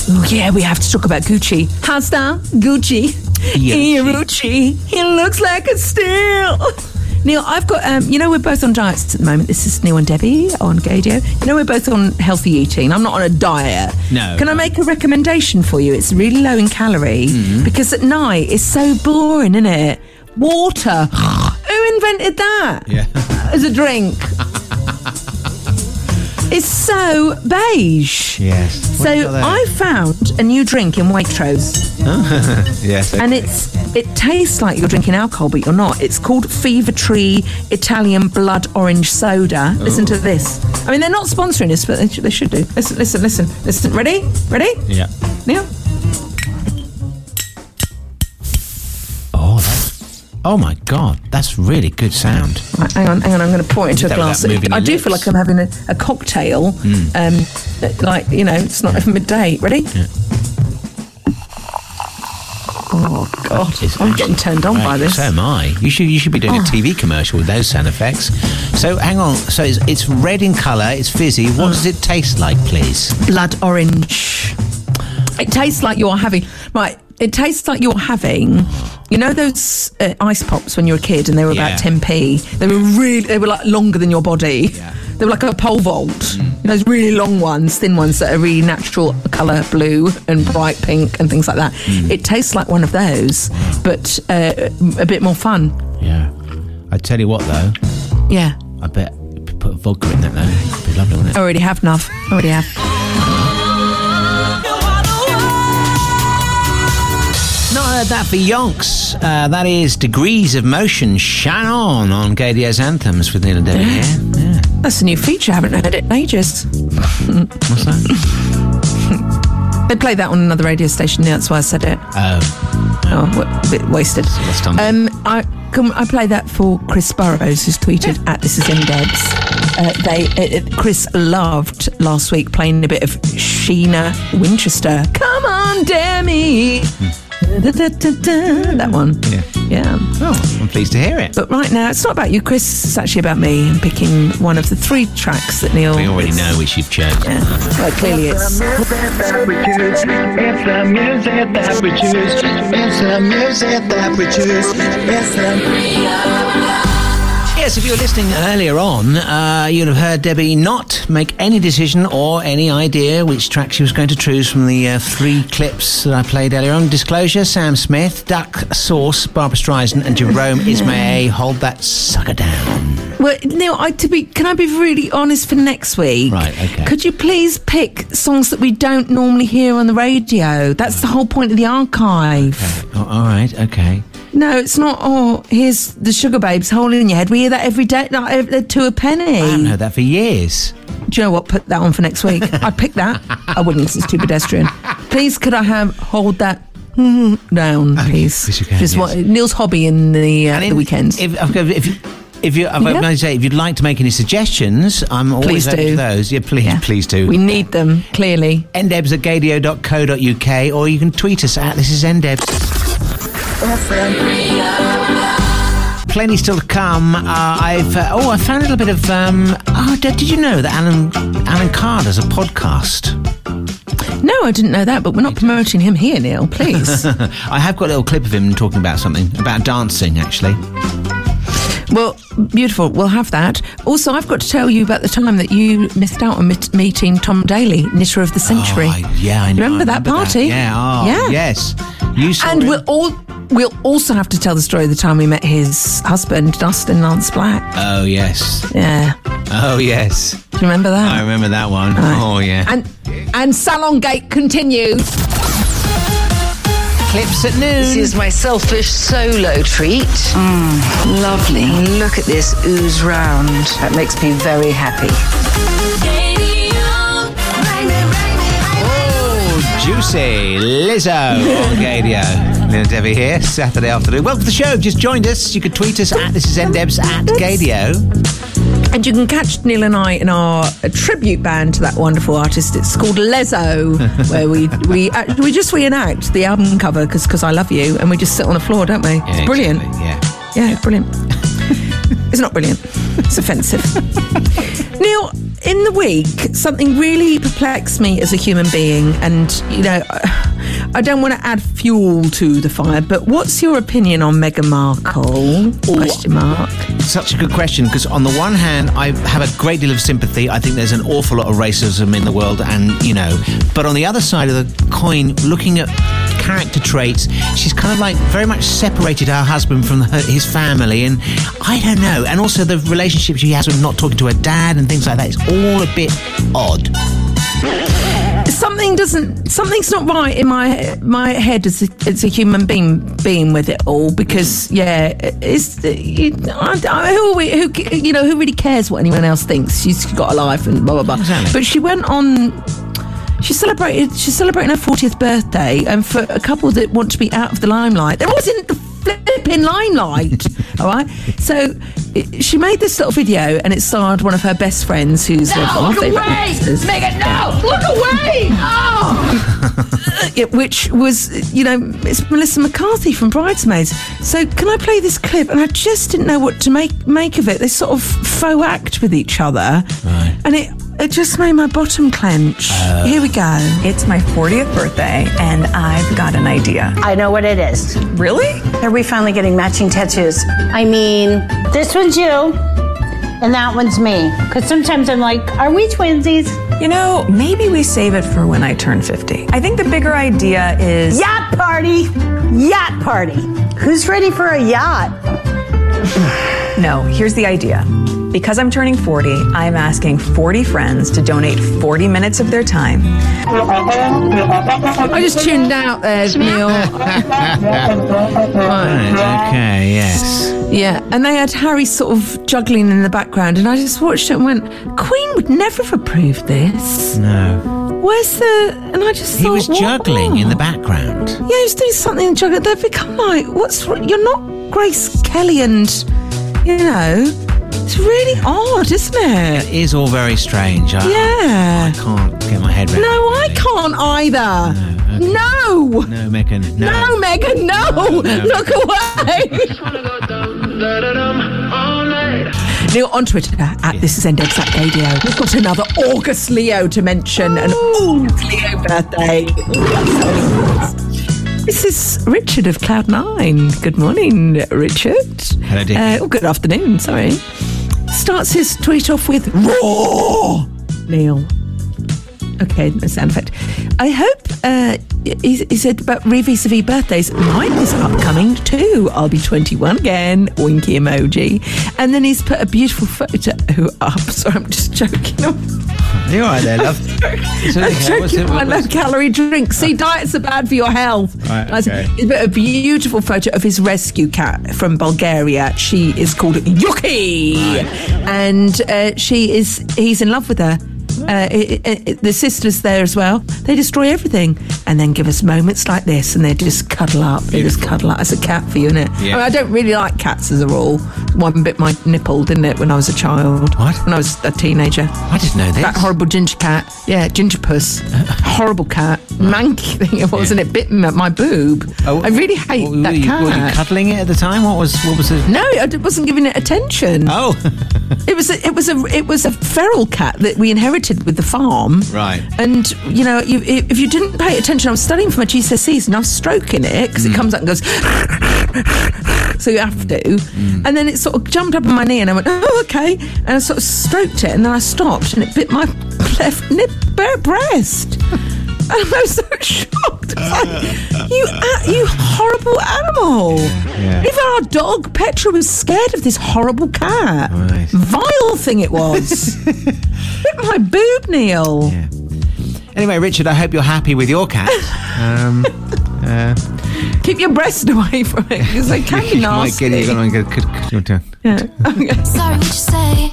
Oh yeah, we have to talk about Gucci. How's that? Gucci. Gucci. Gucci. He looks like a steal. Neil, I've got, um, you know, we're both on diets at the moment. This is Neil and Debbie on Gaydio. You know, we're both on healthy eating. I'm not on a diet. No. Can I make a recommendation for you? It's really low in calorie Mm-hmm. because at night it's so boring, isn't it? Water. Who invented that? Yeah. As a drink. it's so beige. Yes. What So have you got there? I found a new drink in Waitrose, Yes. and it's it tastes like you're drinking alcohol, but you're not. It's called Fever Tree Italian Blood Orange Soda. Listen to this. I mean, they're not sponsoring this, but they should, they should do. Listen, listen, listen, listen. Ready? Ready? Yeah. Neil? Oh, that, oh my God, that's really good sound. Right, hang on, hang on. I'm going to pour it into a glass. I do feel like I'm having a, a cocktail. Um, like you know, it's not even midday. Ready? Oh God, It's I'm getting turned on by this. So am I. You should you should be doing a Oh. TV commercial with those sound effects. So hang on. So it's, it's red in colour. It's fizzy. What does it taste like, please? blood orange. It tastes like you're having right. It tastes like you're having, you know, those uh, ice pops when you were a kid and they were Yeah. about 10p. They were really, they were like longer than your body. Yeah. They were like a pole vault. You know, those really long ones, thin ones that are really natural colour blue and bright pink and things like that. It tastes like one of those, but uh, a bit more fun. Yeah. I tell you what though, Yeah. I bet you put vodka in that though. It'd be lovely, wouldn't I already have, Nuv. I already have. Not heard that for yonks. Uh, that is Degrees of Motion, Shannon on Gaydio's Anthems with Nina Debbie here. Yeah. That's a new feature. I haven't heard it in ages. What's that? They play that on another radio station. Yeah, that's why I said it. Oh, Oh, what, a bit wasted. Um, I can I play that for Chris Burrows, who's tweeted at this is in Debs. Uh, they uh, uh, Chris loved last week playing a bit of Sheena Winchester. Come on, Demi. Da-da-da-da, That one. Yeah. Yeah. oh, I'm pleased to hear it. But right now, it's not about you, Chris. It's actually about me and picking one of the three tracks that Neil. We already is- know which you've chosen. Yeah. Well, clearly it's. Music that we choose. It's the music that we choose. It's the music that we choose. It's the Yes, if you were listening earlier on, uh, you'd have heard Debbie not make any decision or any idea which track she was going to choose from the uh, three clips that I played earlier on. Disclosure Sam Smith, Duck Sauce, Barbra Streisand, and Jerome Isma-Ae. Hold that sucker down. Well, Neil, I, to be, can I be really honest for next week? Right, okay. Could you please pick songs that we don't normally hear on the radio? That's the whole point of the archive. Oh, all right, okay. No, it's not. Oh, here's the Sugababes hole in your head. We hear that every day, like, ev- they're to a penny. I haven't heard that for years. Do you know what? Put that on for next week. I'd pick that. I wouldn't it's too pedestrian. Please, could I have hold that mm, down, please? yes, you can, Just yes. what Neil's hobby in the uh, And the weekends. If, if, if, if you, Yeah. say, if you'd like to make any suggestions, I'm always Please open do. to those. Yeah, please, Yeah. please do. we need them clearly. ndebs at gaydio.co.uk or you can tweet us at this is Plenty still to come. Uh, I've uh, oh, I found a little bit of um, oh, did, did you know that Alan Alan Carr does a podcast? No, I didn't know that, but we're not promoting him here, Neil. Please. I have got a little clip of him talking about something about dancing actually. Well, beautiful. We'll have that. Also, I've got to tell you about the time that you missed out on mit- meeting Tom Daley, knitter of the century. Oh, I- yeah, I know. I Remember that party? Yeah. Oh, Yeah. yes. You saw And him. we'll all we'll also have to tell the story of the time we met his husband, Dustin Lance Black. Oh yes. Yeah. Oh yes. Do you remember that? I remember that one. Right. Oh yeah. And and Salon Gate continues. Clips at noon. This is my selfish solo treat. Mm, lovely. Look at this ooze round. That makes me very happy. Oh, juicy Lizzo on Gaydio. Neil Debbie here, Saturday afternoon. Welcome to the show. Just joined us. You can tweet us at this is ndebs at Gaydio. And you can catch Neil and I in our uh, tribute band to that wonderful artist. It's called Lezo, where we we act- we just reenact the album cover because because I love you, and we just sit on the floor, don't we? it's brilliant. exactly, Yeah. Yeah, it's brilliant. it's not brilliant. It's offensive. Neil, in the week, something really perplexed me as a human being, and you know, I don't want to add fuel to the fire. But what's your opinion on Meghan Markle? Question mark. Such a good question because, on the one hand, I have a great deal of sympathy. I think there's an awful lot of racism in the world, and you know, but on the other side of the coin, looking at character traits, she's kind of like very much separated her husband from her, his family, and I don't know. And also the relationship she has with not talking to her dad and things like that. It's all a bit odd. Something doesn't something's not right in my my head as a, as a human being being with it all because yeah it's you, I, I, who, are we, who you know who really cares what anyone else thinks? She's got a life and blah blah blah. Exactly. but she went on she celebrated she's celebrating her 40th birthday and for a couple that want to be out of the limelight they're always in the flipping limelight all right so it, she made this little video and it starred one of her best friends who's one of our look favourite away! actors. Meghan, no! Look away! Oh! Yeah, which was, you know, it's Melissa McCarthy from Bridesmaids. So can I play this clip? And I just didn't know what to make make of it. They sort of faux act with each other, Right. and it it just made my bottom clench. Uh. Here we go. It's my 40th birthday, and I've got an idea. I know what it is. Really? Are we finally getting matching tattoos? I mean, this one's you, and that one's me. Because sometimes I'm like, are we twinsies? You know, maybe we save it for when I turn 50. I think the bigger idea is. Yacht party! Yacht party! Who's ready for a yacht? No, here's the idea. Because I'm turning 40, I'm asking 40 friends to donate 40 minutes of their time. I just tuned out there, Neil. Right, okay, yes. Yeah, and they had Harry sort of juggling in the background, and I just watched it and went, Queen would never have approved this. No. Where's the? And I just He thought, was what- juggling in the background. Yeah, he was doing something in juggling. They've become like, what's wr- you're not Grace Kelly, and you know, it's really odd, isn't it? It is all very strange. I, Yeah. I can't get my head around No. I can't either. okay. No. No, Meghan. No. No, Meghan, no. Look away. Neil on Twitter at this is Index at Radio. We've got another August Leo to mention. An August Leo birthday. This is Richard of Cloud Nine. Good morning, Richard. Hello, Dickie. Uh, oh, good afternoon, sorry. Starts his tweet off with Raw Neil. Okay, no sound effect. I hope uh, he, he said about vis-a-vis birthdays. Mine is upcoming too. I'll be 21 again. Winky emoji. And then he's put a beautiful photo up. Sorry, I'm just joking. You're right there, love? I'm okay. What's drinking it- my low calorie drink. See, diets are bad for your health. Right, okay. It's a beautiful photo of his rescue cat from Bulgaria. She is called Yuki, and uh, she is. He's in love with her. Uh, it, it, it- the sisters there as well. They destroy everything and then give us moments like this, and they just cuddle up. They just cuddle up. It's a cat for you, isn't it? Yeah. I, mean, I don't really like cats as a rule. One bit my nipple, didn't it, when I was a child? What? When I was a teenager. I didn't know this. That horrible ginger cat. Yeah, ginger puss. horrible cat. Manky thing it was, and it bit at my boob. Oh, I really hate that you, cat. were you cuddling it at the time? What was what was it? no, I wasn't giving it attention. Oh, It was a, it was a it was a feral cat that we inherited with the farm. Right. And you know, you, if you didn't pay attention, I was studying for my GCSEs and I was stroking it because Mm. it comes up and goes. so you have to. Mm. And then it sort of jumped up on my knee and I went, oh okay. And I sort of stroked it and then I stopped and it bit my left nip bare breast. And I'm so shocked. I like, you, you horrible animal. yeah. Even our dog Petra was scared of this horrible cat. Right. Vile thing it was. Bit my boob, Neil. Yeah. Anyway, Richard, I hope you're happy with your cat. Um, uh, Keep your breast away from it because they can be you might nasty. get, you're gonna get- could- could- your turn. Yeah. Okay. Sorry, what you say?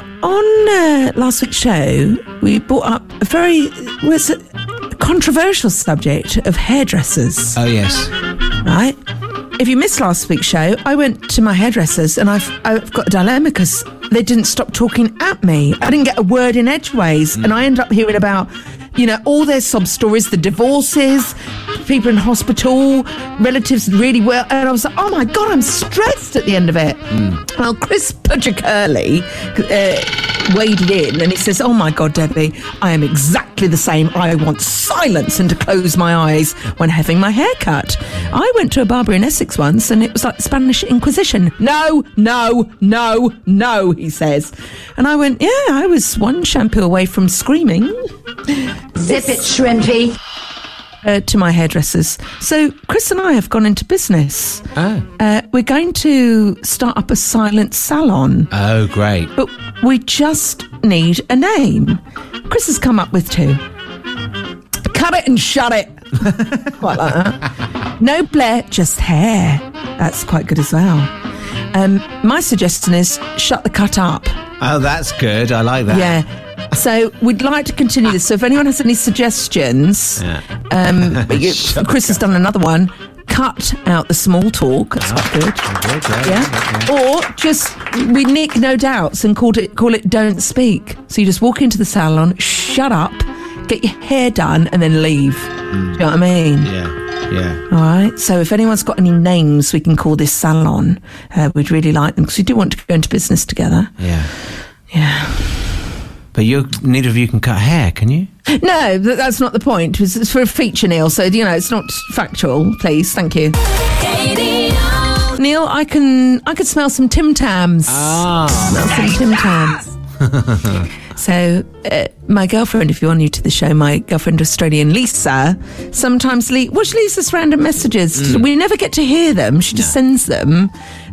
My mind was Neil, on uh, last week's show, we brought up a very was a controversial subject of hairdressers. Oh yes. right? If you missed last week's show, I went to my hairdressers and I've, I've got a dilemma because they didn't stop talking at me. I didn't get a word in edgeways. And I ended up hearing about, you know, all their sob stories, the divorces, people in hospital, relatives really well. And I was like, oh my God, I'm stressed at the end of it. Well, Chris Pudgicurley uh, waded in and he says, oh my God, Debbie, I am exactly the same. I want silence and to close my eyes when having my hair cut. I went to a barber in Essex once and it was like Spanish Inquisition. No, no, no, no, he says. And I went, yeah, I was one shampoo away from screaming Zip it, Shrimpy. Uh, to my hairdressers. So Chris and I have gone into business. Oh. Uh, we're going to start up a silent salon. Oh, great. But we just need a name. Chris has come up with two. Cut it and shut it. quite like that. No Blair, just hair. That's quite good as well. Um, my suggestion is shut the cut up. Oh, that's good. I like that. Yeah. So we'd like to continue this. So if anyone has any suggestions, Yeah. um, Chris has done another one. Cut out the small talk. That's quite good. Good. Yeah. Or just we nick no doubts and called it call it don't speak. So you just walk into the salon, shut up, get your hair done, and then leave. Do you know what I mean? Yeah. Yeah. All right. So if anyone's got any names we can call this salon, uh, we'd really like them because we do want to go into business together. Yeah. Yeah. But you, neither of you can cut hair, can you? No, that's not the point. It's, for a feature, Neil. So you know, it's not factual. Please, thank you. Neil. I can I could smell some Tim Tams. Ah. smell some Tim Tams. so, uh, my girlfriend, if you're new to the show, my girlfriend, Australian Lisa, sometimes le- well, she leaves us random messages. We never get to hear them. She just sends them,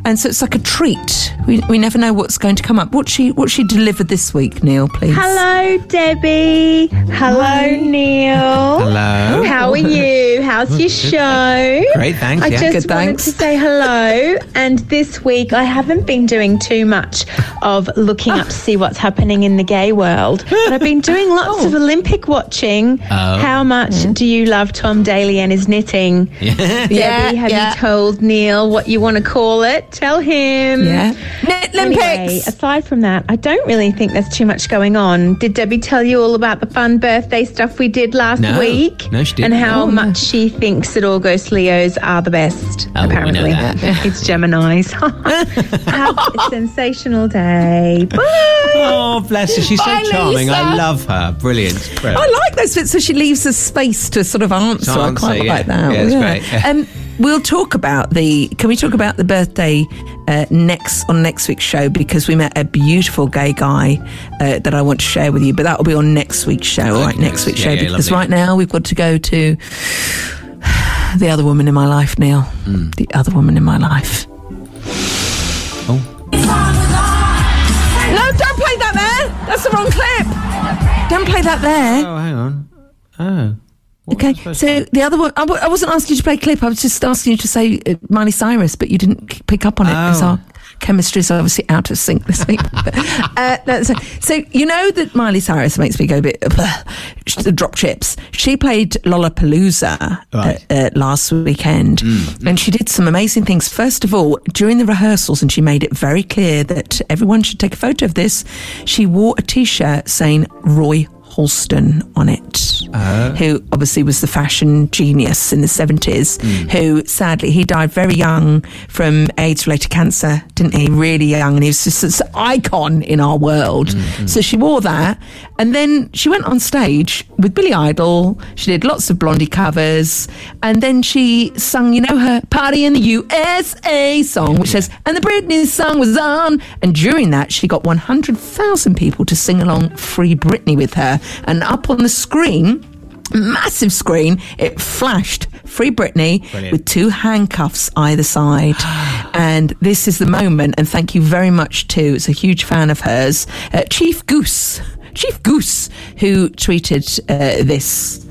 and so it's like a treat. We, we never know what's going to come up. What she what she delivered this week, Neil? Please. Hello, Debbie. Hello, Neil. Hello. How are you? How's your show? Great, thanks. I yeah. just Good, wanted thanks. to say hello. And this week, I haven't been doing too much of looking up to see what's happening in the gay world, but I've been doing lots oh. of Olympic watching. Oh. How much mm. do you love Tom Daley and his knitting? Yeah. Debbie, Yeah, have you told Neil what you want to call it? Tell him. Yeah. Knit Olympics. Anyway, aside from that, I don't really think there's too much going on. Did Debbie tell you all about the fun birthday stuff we did last No. week? No, she didn't. And how Oh, no. much she thinks that all August Leos are the best. Oh, we know apparently, that. it's Gemini's. have a sensational day. Bye. Oh, bless her. She's so Bye, charming. I love her. Brilliant. Brilliant. I like those bits, so she leaves us space to sort of answer. To I answer, quite yeah. like that. Yeah, it's great, yeah. Um, we'll talk about the. Can we talk about the birthday uh, next on next week's show because we met a beautiful gay guy uh, that I want to share with you. But that will be on next week's show. All right, Okay, next week's yeah, show yeah, because lovely. right now we've got to go to the other woman in my life, Neil. Hmm. The other woman in my life. Oh. No, don't play that there. That's the wrong clip. Don't play that there. Oh, hang on. Oh. Okay, so the other one, I w- I wasn't asking you to play clip. I was just asking you to say uh, Miley Cyrus, but you didn't pick up on it because Oh. our chemistry is obviously out of sync this week. uh, that's, so you know that Miley Cyrus makes me go a bit uh, drop chips. She played Lollapalooza Right. uh, uh, last weekend, and she did some amazing things. First of all, during the rehearsals, and she made it very clear that everyone should take a photo of this. She wore a T-shirt saying Roy Halston on it, uh-huh. who obviously was the fashion genius in the 70s, hmm. who sadly he died very young from AIDS related cancer, didn't he? Really young, and he was just this icon in our world. Hmm, hmm. So she wore that, and then she went on stage with Billy Idol. She did lots of Blondie covers, and then she sung, you know, her Party in the USA song, which says, and the Britney song was on. And during that, she got 100,000 people to sing along Free Britney with her. And up on the screen, massive screen, it flashed Free Britney Brilliant. with two handcuffs either side. and this is the moment, and thank you very much to, it's a huge fan of hers, uh, Chief Goose. Chief Goose, who tweeted uh, this.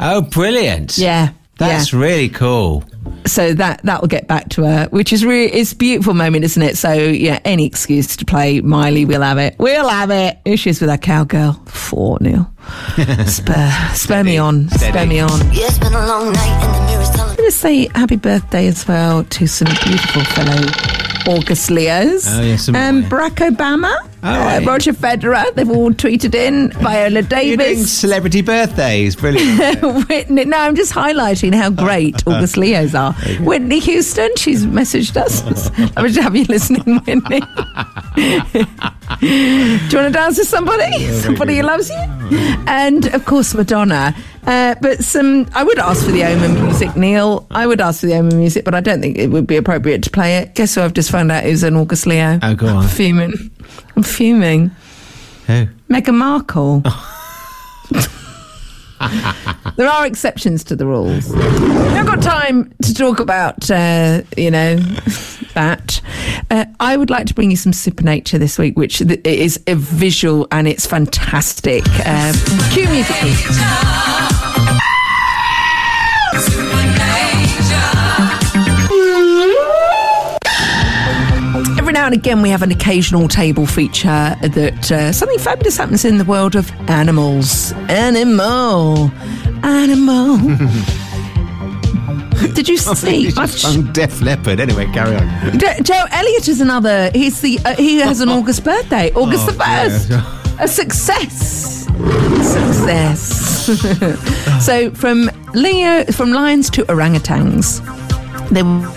Oh, brilliant. Yeah. That's yeah. really cool. so that that will get back to her, which is really it's a beautiful moment, isn't it? So yeah, any excuse to play Miley, we'll have it. We'll have it. Here she is with our cowgirl. Four nil. spur, spur me on. Spur Steady. me on. Yeah, it's been a long night and the mirror's telling I'm going to say happy birthday as well to some beautiful fellow August Leos. Oh, yes, um. Barack Obama, Oh, uh. Roger Federer. They've all tweeted in. Viola Davis. celebrity birthdays. Brilliant. Whitney, no, I'm just highlighting how great August Leos are. Whitney Houston, she's messaged us. I was have you listening, Whitney. Do you want to dance with somebody? somebody who loves you? And of course, Madonna. Uh, but some, I would ask for the Omen music, Neil. I would ask for the Omen music, but I don't think it would be appropriate to play it. Guess who I've just found out is an August Leo? Oh, go on. I'm fuming. I'm fuming. Who? Meghan Markle. there are exceptions to the rules. We haven't got time to talk about, uh, you know, that. Uh, I would like to bring you some Supernature this week, which th- is a visual and it's fantastic. Um, cue music, and again, we have an occasional table feature that uh, something fabulous happens in the world of animals. Animal. Animal. Did you see? I've just sung Def Leppard. Anyway, carry on. Jo- Joe Elliott is another. He's the. Uh, he has an August birthday, August Oh, the first. A success. Success. so from Leo, from lions to orangutans, they. Were-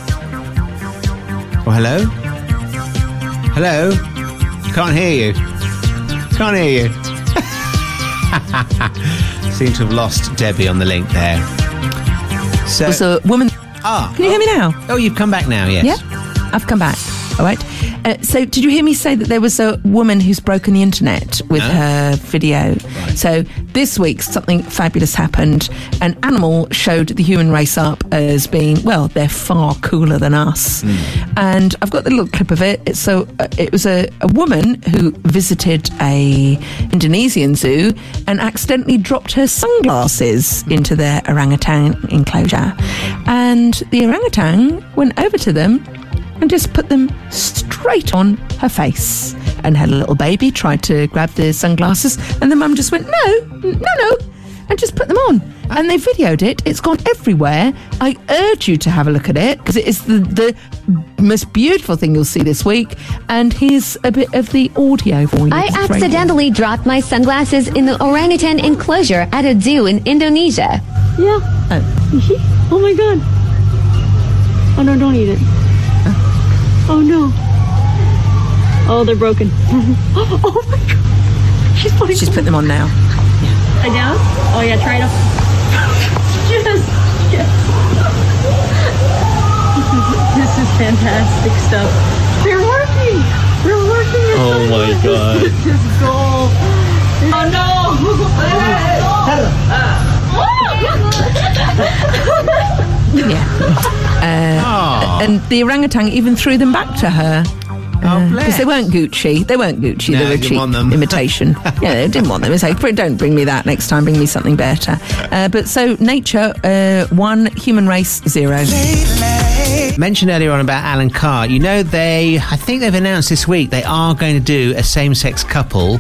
Oh, hello? Hello? Can't hear you. Can't hear you. Seem to have lost Debbie on the link there. So, was a woman. ah, Can you hear me now? oh, you've come back now, yes. Yeah, I've come back. All right. Uh, so, did you hear me say that there was a woman who's broken the internet with No. her video? So, this week something fabulous happened. An animal showed the human race up as being well, they're far cooler than us. And I've got the little clip of it. So uh, it was a, a woman who visited a Indonesian zoo and accidentally dropped her sunglasses into their orangutan enclosure, and the orangutan went over to them and just put them straight on her face. And her little baby tried to grab the sunglasses, and the mum just went, No, no, no, and just put them on. And they videoed it. It's gone everywhere. I urge you to have a look at it because it is the, the most beautiful thing you'll see this week. And here's a bit of the audio for you. I It's very accidentally dropped my sunglasses in the orangutan enclosure at a zoo in Indonesia. Yeah. Oh. Oh my god. Oh no, don't eat it. Oh no. Oh, they're broken. oh my god. She's putting She's put them on now. I down? Oh yeah, try it up. Yes. Yes. this is fantastic stuff. They're working. They're working. Oh my god. This goal. Oh no. Yeah. Uh, and the orangutan even threw them back to her. Because they weren't Gucci. They weren't Gucci. No, they were didn't cheap want them. imitation. yeah, they didn't want them. It's like, "Br- don't bring me that next time. Bring me something better. Uh, but so nature, uh, one, human race, zero. Mentioned earlier on about Alan Carr. You know, they, I think they've announced this week they are going to do a same sex couple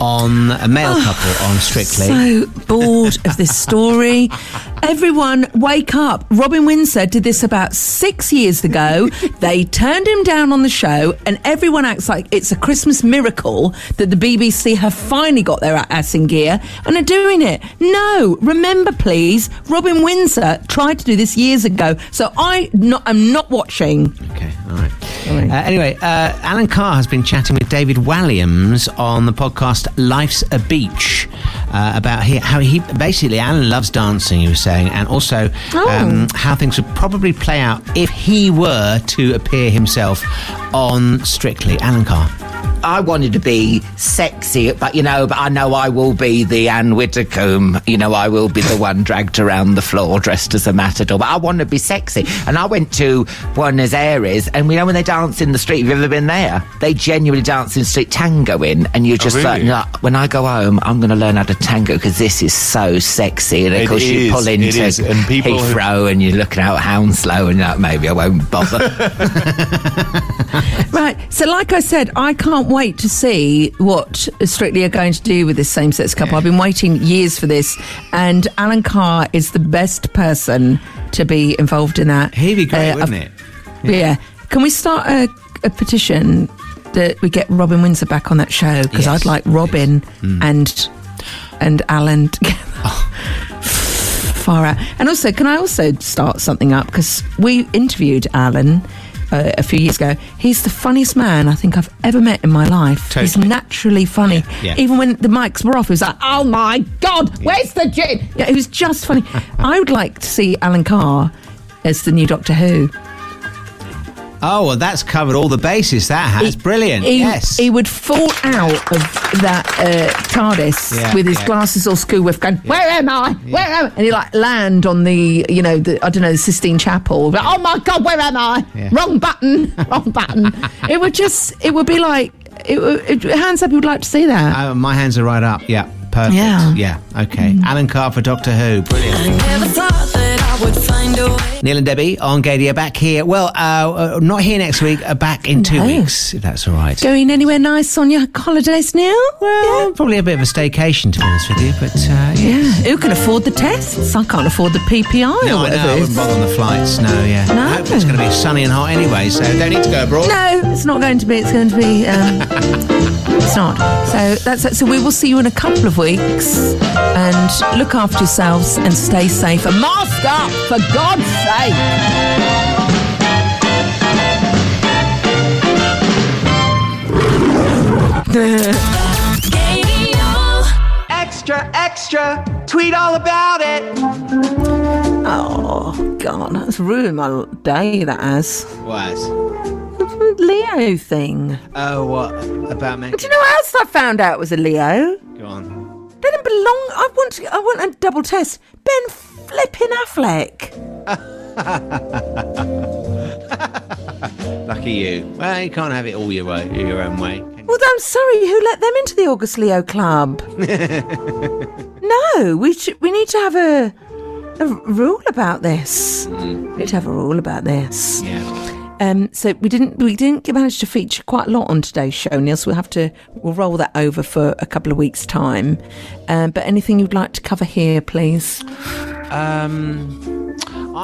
on a male oh, couple on Strictly. So bored of this story. Everyone, wake up. Robin Windsor did this about six years ago. They turned him down on the show, and everyone acts like it's a Christmas miracle that the BBC have finally got their ass in gear and are doing it. No, remember, please, Robin Windsor tried to do this years ago, so I not, I'm not watching. Okay, all right. Uh, anyway, uh, Alan Carr has been chatting with David Walliams on the podcast Life's a Beach uh, about he, how he basically Alan loves dancing. He was saying, and also um, how things would probably play out if he were to appear himself on Strictly. Alan Carr. I wanted to be sexy, but you know, but I know I will be the Anne Widdecombe. You know, I will be the one dragged around the floor dressed as a matador. But I want to be sexy. And I went to Buenos Aires, and you know, when they dance in the street, have you ever been there? They genuinely dance in street tango in, and you're oh, just like, really? "No, when I go home, I'm going to learn how to tango because this is so sexy. And of It course, you pull it into is, and people who- Heathrow, and you're looking out Hounslow, and you're like, maybe I won't bother. Right. So, like I said, I can't wait to see what Strictly are going to do with this same sex couple. I've been waiting years for this, and Alan Carr is the best person to be involved in that. He'd be great, Uh, wouldn't it? Yeah. Can we start a, a petition that we get Robin Windsor back on that show? Because Yes, I'd like Robin Mm. and and Alan together. Far out. And also, can I also start something up? Because we interviewed Alan uh, a few years ago. He's the funniest man I think I've ever met in my life. He's naturally funny. yeah. Even when the mics were off, he was like, oh my God, where's the gin? Yeah, it was just funny. I would like to see Alan Carr as the new Doctor Who. Oh, well, that's covered all the bases. That has. Brilliant. He, yes. he would fall out of that uh, TARDIS Yeah, with his yeah. glasses all school with going, Where am I? Where am I? And he like land on the, you know, the I don't know, the Sistine Chapel. Like, oh my God, where am I? Yeah. Wrong button, wrong button. it would just, it would be like, it, it, hands up, you would like to see that. Uh, my hands are right up. Yeah. Perfect. Yeah. Yeah. Okay. Alan Carr for Doctor Who. Brilliant. Never thought that I would find a way. Neil and Debbie on Gaydio back here. Well, uh, uh, not here next week. Uh, back in two No. weeks, if that's all right. Going anywhere nice on your holidays now? Well, probably a bit of a staycation, to be honest with you. But uh, yeah. Yeah. Who can afford the tests? I can't afford the PPI No, or whatever know. I wouldn't bother on the flights. No, yeah. No. I hope it's going to be sunny and hot anyway, so don't need to go abroad. No, it's not going to be. It's going to be. Um, it's not. So that's it. So we will see you in a couple of weeks, and look after yourselves and stay safe and mask up for God's sake. Extra, extra, tweet all about it. Oh God, that's ruined my day. That has What? Leo thing. Oh, what about me? Do you know what else I found out was a Leo? Go on. They didn't belong. I want. To, I want a double test. Ben flipping Affleck. Lucky you. Well, you can't have it all your way, your own way. Well, I'm sorry. Who let them into the August Leo Club? no, we should. We need to have a a rule about this. Mm. We need to have a rule about this. Yeah. Um, so we didn't we didn't manage to feature quite a lot on today's show, Neil. So we'll have to we'll roll that over for a couple of weeks' time. Um, but anything you'd like to cover here, please? Um,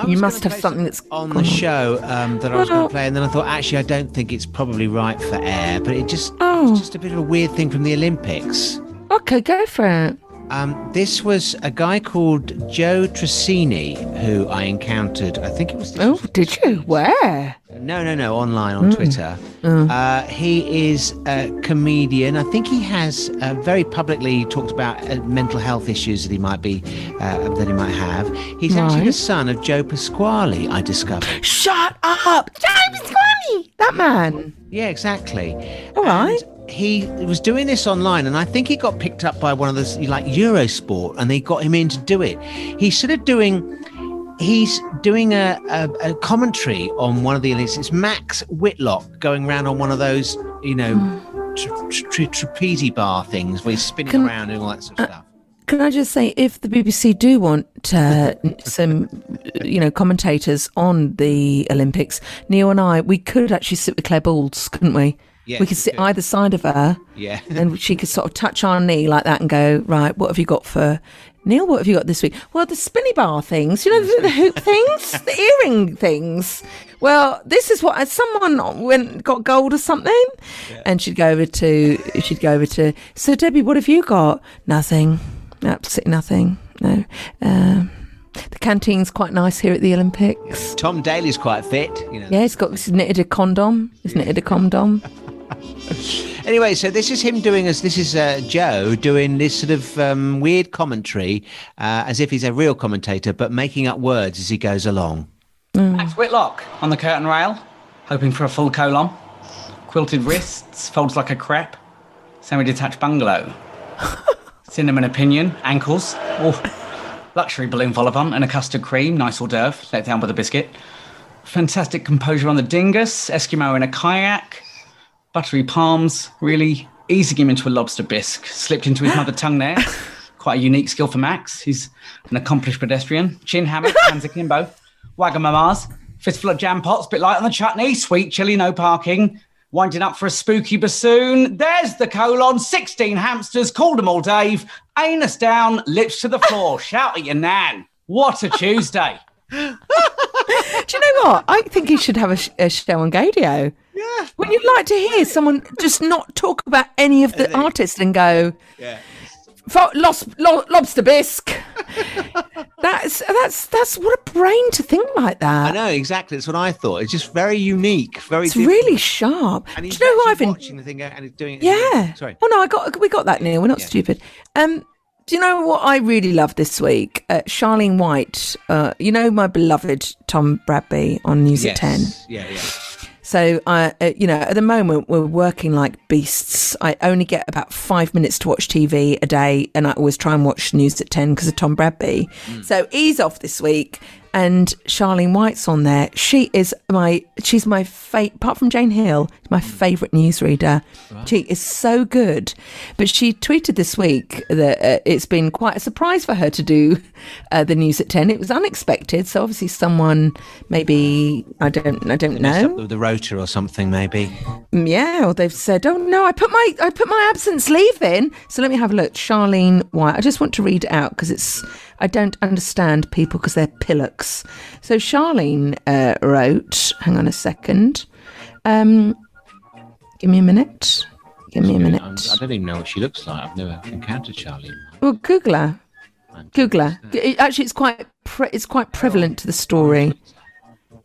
You must have something that's on the on. show um, that I was going to play, and then I thought actually I don't think it's probably right for air, but it just Oh. it's just a bit of a weird thing from the Olympics. Okay, go for it. Um, this was a guy called Joe Tracini who I encountered. I think it was. Oh, did you? Where? No, no, no. Online on Mm. Twitter. Mm. Uh, he is a comedian. I think he has uh, very publicly talked about uh, mental health issues that he might be uh, that he might have. He's actually the son of Joe Pasquale. I discovered. Shut up, Joe Pasquale. That man. Yeah, exactly. All right. He was doing this online, and I think he got picked up by one of those like Eurosport, and they got him in to do it. He's sort of doing he's doing a, a, a commentary on one of the Olympics. It's Max Whitlock going around on one of those, you know, tra- tra- trapeze bar things where he's spinning Can- around and all that sort of stuff. Can I just say, if the BBC do want uh, some, you know, commentators on the Olympics, Neil and I, we could actually sit with Claire Balls, couldn't we? Yes, we could sit either side of her, Yeah. and she could sort of touch our knee like that and go, right, what have you got for Neil? What have you got this week? Well, the spinny bar things, you know, the, the hoop things, the earring things. Well, this is what someone went got gold or something, and she'd go over to she'd go over to. So Debbie, what have you got? Nothing, absolutely nothing. No. Um, the canteen's quite nice here at the Olympics. Tom Daley's quite fit, you know. Yeah, he's got he's knitted a condom. He's knitted a condom. Anyway, so this is him doing as this is uh, Joe doing this sort of um, weird commentary, uh, as if he's a real commentator, but making up words as he goes along. Max Whitlock on the curtain rail, hoping for a full colon. Quilted wrists, folds like a crepe. Semi-detached bungalow. Cinnamon opinion, ankles. Oh, luxury balloon vol au vent and a custard cream, nice hors d'oeuvre, let down with a biscuit. Fantastic composure on the dingus, Eskimo in a kayak. Buttery palms, really easing him into a lobster bisque. Slipped into his mother tongue there. Quite a unique skill for Max. He's an accomplished pedestrian. Chin hammock, hands akimbo. Wagamamas, fistful of jam pots, bit light on the chutney. Sweet chili, no parking. Winding up for a spooky bassoon. There's the colon. 16 hamsters. Called them all Dave. Anus down, lips to the floor. Shout at your nan. What a Tuesday. Do you know what? I think he should have a, sh- a show on Gaydio. Yeah. Would you'd like to hear someone just not talk about any of the artists and go, Yeah. "Fo- lost, lo- lobster bisque. that's that's that's what a brain to think like that. I know exactly. That's what I thought. It's just very unique, very. It's different. really sharp. And Do you know who I've been? watching the thing and he's doing it. Yeah. Sorry. Oh no, I got we got that Neil. We're not stupid. Um, do you know what I really love this week? Uh, Charlene White. Uh, you know my beloved Tom Bradby on News at Ten. Yeah, yeah. So, uh, uh, you know, at the moment we're working like beasts. I only get about five minutes to watch TV a day, and I always try and watch news at ten because of Tom Bradby. So he's off this week, and Charlene White's on there. She is my, she's my fa- apart from Jane Hill, my favourite newsreader. She is so good. But she tweeted this week that uh, it's been quite a surprise for her to do uh, the news at ten. It was unexpected. So obviously someone maybe I don't I don't know. the rotor or something, maybe. Mm, Yeah, or they've said, "Oh no, I put my I put my absence leave in." So let me have a look. Charlene White. I just want to read it out because it's I don't understand people because they're pillocks. So Charlene uh, wrote. Hang on a second. Um, give me a minute. Give me a minute. I'm, I don't even know what she looks like. I've never encountered Charlie. Well, Google her. Google her. Actually, it's quite pre- it's quite prevalent to the story.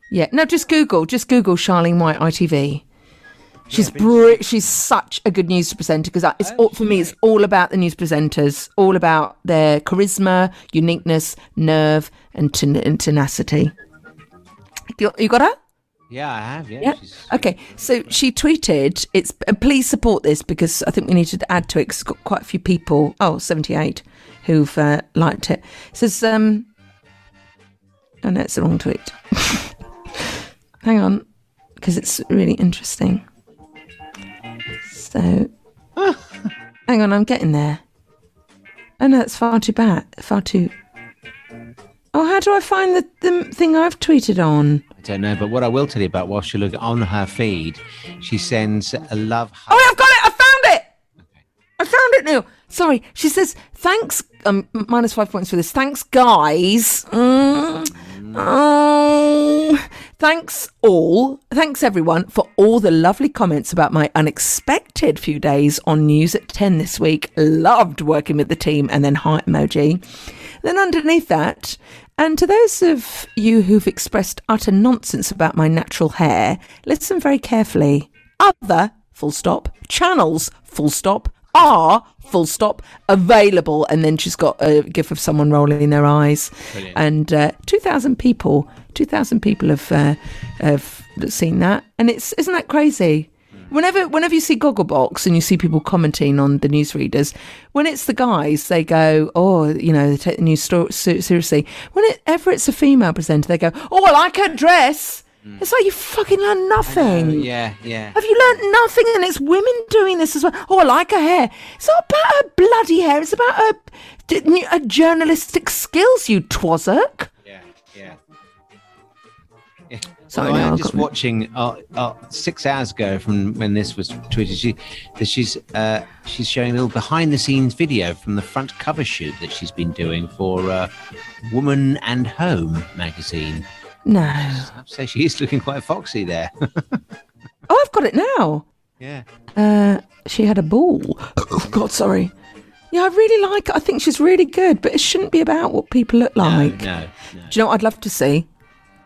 Yeah, no, just Google, just Google Charlene White ITV. She's br- she's such a good news presenter because it's all, for me. It's all about the news presenters, all about their charisma, uniqueness, nerve, and, ten- and tenacity. You, you got her? Yeah, I have. Yeah. Yeah. Okay. So she tweeted, "It's and please support this because I think we need to add to it. 'cause it's got quite a few people. Oh, 78 who've uh, liked it. It says, um, oh no, it's the wrong tweet. Hang on, because it's really interesting. So, hang on, I'm getting there. Oh no, it's far too bad. Far too. Oh, how do I find the, the thing I've tweeted on? I don't know, but what I will tell you about whilst you look on her feed, she sends a love. Oh, I've got it! I found it! I found it now. Sorry. She says, thanks, um, minus five points for this. Thanks, guys. Mm. Oh, thanks all. Thanks everyone for all the lovely comments about my unexpected few days on News at 10 this week. Loved working with the team and then heart emoji. Then underneath that, and to those of you who've expressed utter nonsense about my natural hair, listen very carefully. Other, full stop, channels, full stop, are, full stop, available. And then she's got a gif of someone rolling their eyes. Brilliant. And uh, 2,000 people, 2,000 people have, uh, have seen that. And it's, isn't that crazy? Whenever, whenever you see Gogglebox and you see people commenting on the newsreaders, when it's the guys, they go, "Oh, you know, they take the news story se- seriously." Whenever it's a female presenter, they go, "Oh, well, I like her dress." It's like you fucking learn nothing. Yeah, yeah. Have you learnt nothing? And it's women doing this as well. Oh, I like her hair. It's not about her bloody hair. It's about her, her journalistic skills, you twazzock. Sorry, Well, no, I'm just watching uh, uh, six hours ago from when this was tweeted. She, that she's uh, she's showing a little behind the scenes video from the front cover shoot that she's been doing for uh, Woman and Home magazine. No. Say she is looking quite foxy there. Oh, I've got it now. yeah. Uh, she had a ball. Oh, God, sorry. Yeah, I really like. I think she's really good, but it shouldn't be about what people look like. No. Do you know what I'd love to see?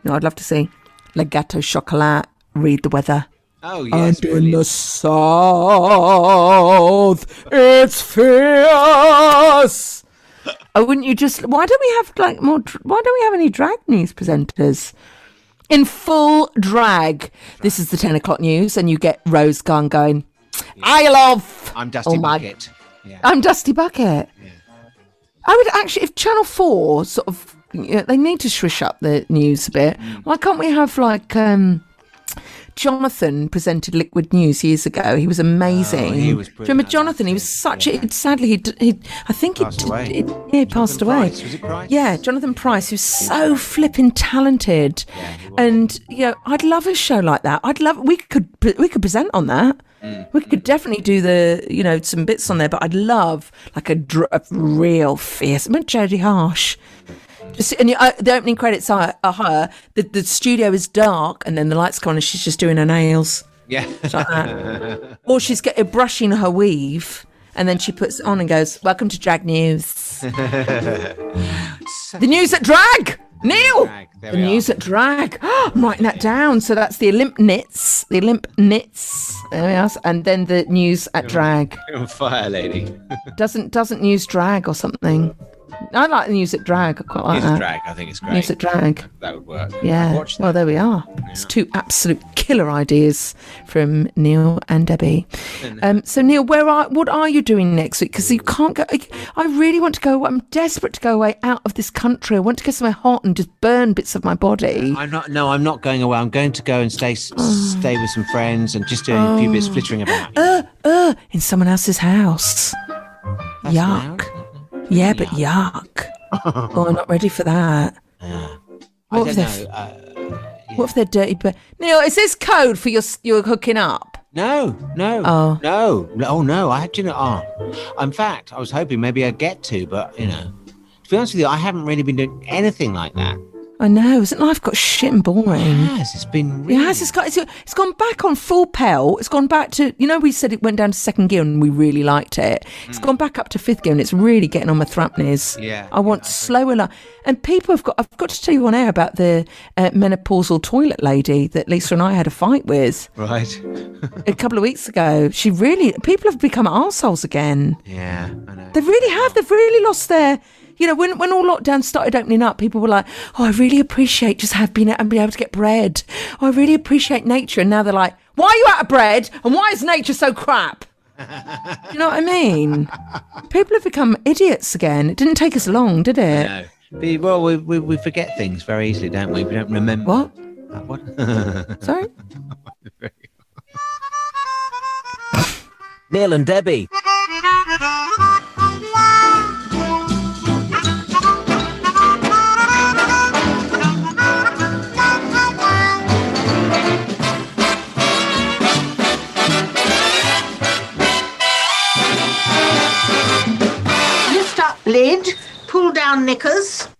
No, I'd love to see La Gateau Chocolat read the weather. Oh yes, and in the south, it's fierce. Oh, wouldn't you just? Why don't we have like more? Why don't we have any drag news presenters in full drag? This is the ten o'clock news, and you get Rose Gunn going. I love. I'm Dusty oh my- Bucket. Yeah. I'm Dusty Bucket. I would actually, if Channel Four sort of, you know, they need to swish up the news a bit. Mm. Why can't we have like um, Jonathan presented Liquid News years ago? He was amazing. Oh, he was Do you remember Jonathan? He was such a. Sadly, he, he I think he, Passed away. he, yeah, he passed away. Price, Price? Yeah, Jonathan Price, who's so flipping talented, and you know, I'd love a show like that. I'd love we could we could present on that. Mm. We could definitely do the you know some bits on there, but I'd love like a, dr- a real fierce. Remember Jodie Harsh? Just and you, uh, the opening credits are, are her. The the studio is dark, and then the lights go on, and she's just doing her nails. Yeah. Like that. or she's get, brushing her weave, and then she puts it on and goes, "Welcome to Drag News." The news at drag, Neil. there the news at drag. I'm writing that down. So that's the Olymp knits, the Olymp knits. There we are. And then the news at drag. You're on fire, lady. Doesn't doesn't news drag or something. I like the news at drag. I quite like News at that. drag, I think it's great. News at drag. That would work. Yeah. Watch that. Well, there we are. It's two absolute killer ideas from Neil and Debbie. Um, so, Neil, where are what are you doing next week? Because you can't go. I really want to go. I'm desperate to go away out of this country. I want to go somewhere hot and just burn bits of my body. I'm not. No, I'm not going away. I'm going to go and stay stay with some friends and just doing a few bits Oh. flittering about. Uh, uh, in someone else's house. yuck. Yeah, but yuck. oh, I'm not ready for that. What if know. they're- Uh, What if they're dirty? But Neil, is this code for your your hooking up? no, no, Oh. no. Oh no! I do you know. Oh, in fact, I was hoping maybe I'd get to, but you know, to be honest with you, I haven't really been doing anything like that. I know. Isn't life got shit and boring? Yes, it's been. Really... Yes, it's got it's, it's gone back on full pelt. It's gone back to you know we said it went down to second gear and we really liked it. It's gone back up to fifth gear and it's really getting on my thrapneys. Yeah, I want slower. Li- and people have got. I've got to tell you on air about the uh, menopausal toilet lady that Lisa and I had a fight with Right. a couple of weeks ago. She really people have become arseholes again. yeah, I know. They really have. They've really lost their. You know, when, when all lockdown started opening up, people were like, "Oh, I really appreciate just have been and being able to get bread. Oh, I really appreciate nature." And now they're like, "Why are you out of bread? And why is nature so crap?" you know what I mean? People have become idiots again. It didn't take us long, did it? No. Well, we, we we forget things very easily, don't we? We don't remember. What? Uh, what? Sorry. Neil and Debbie. Lid, pull down knickers.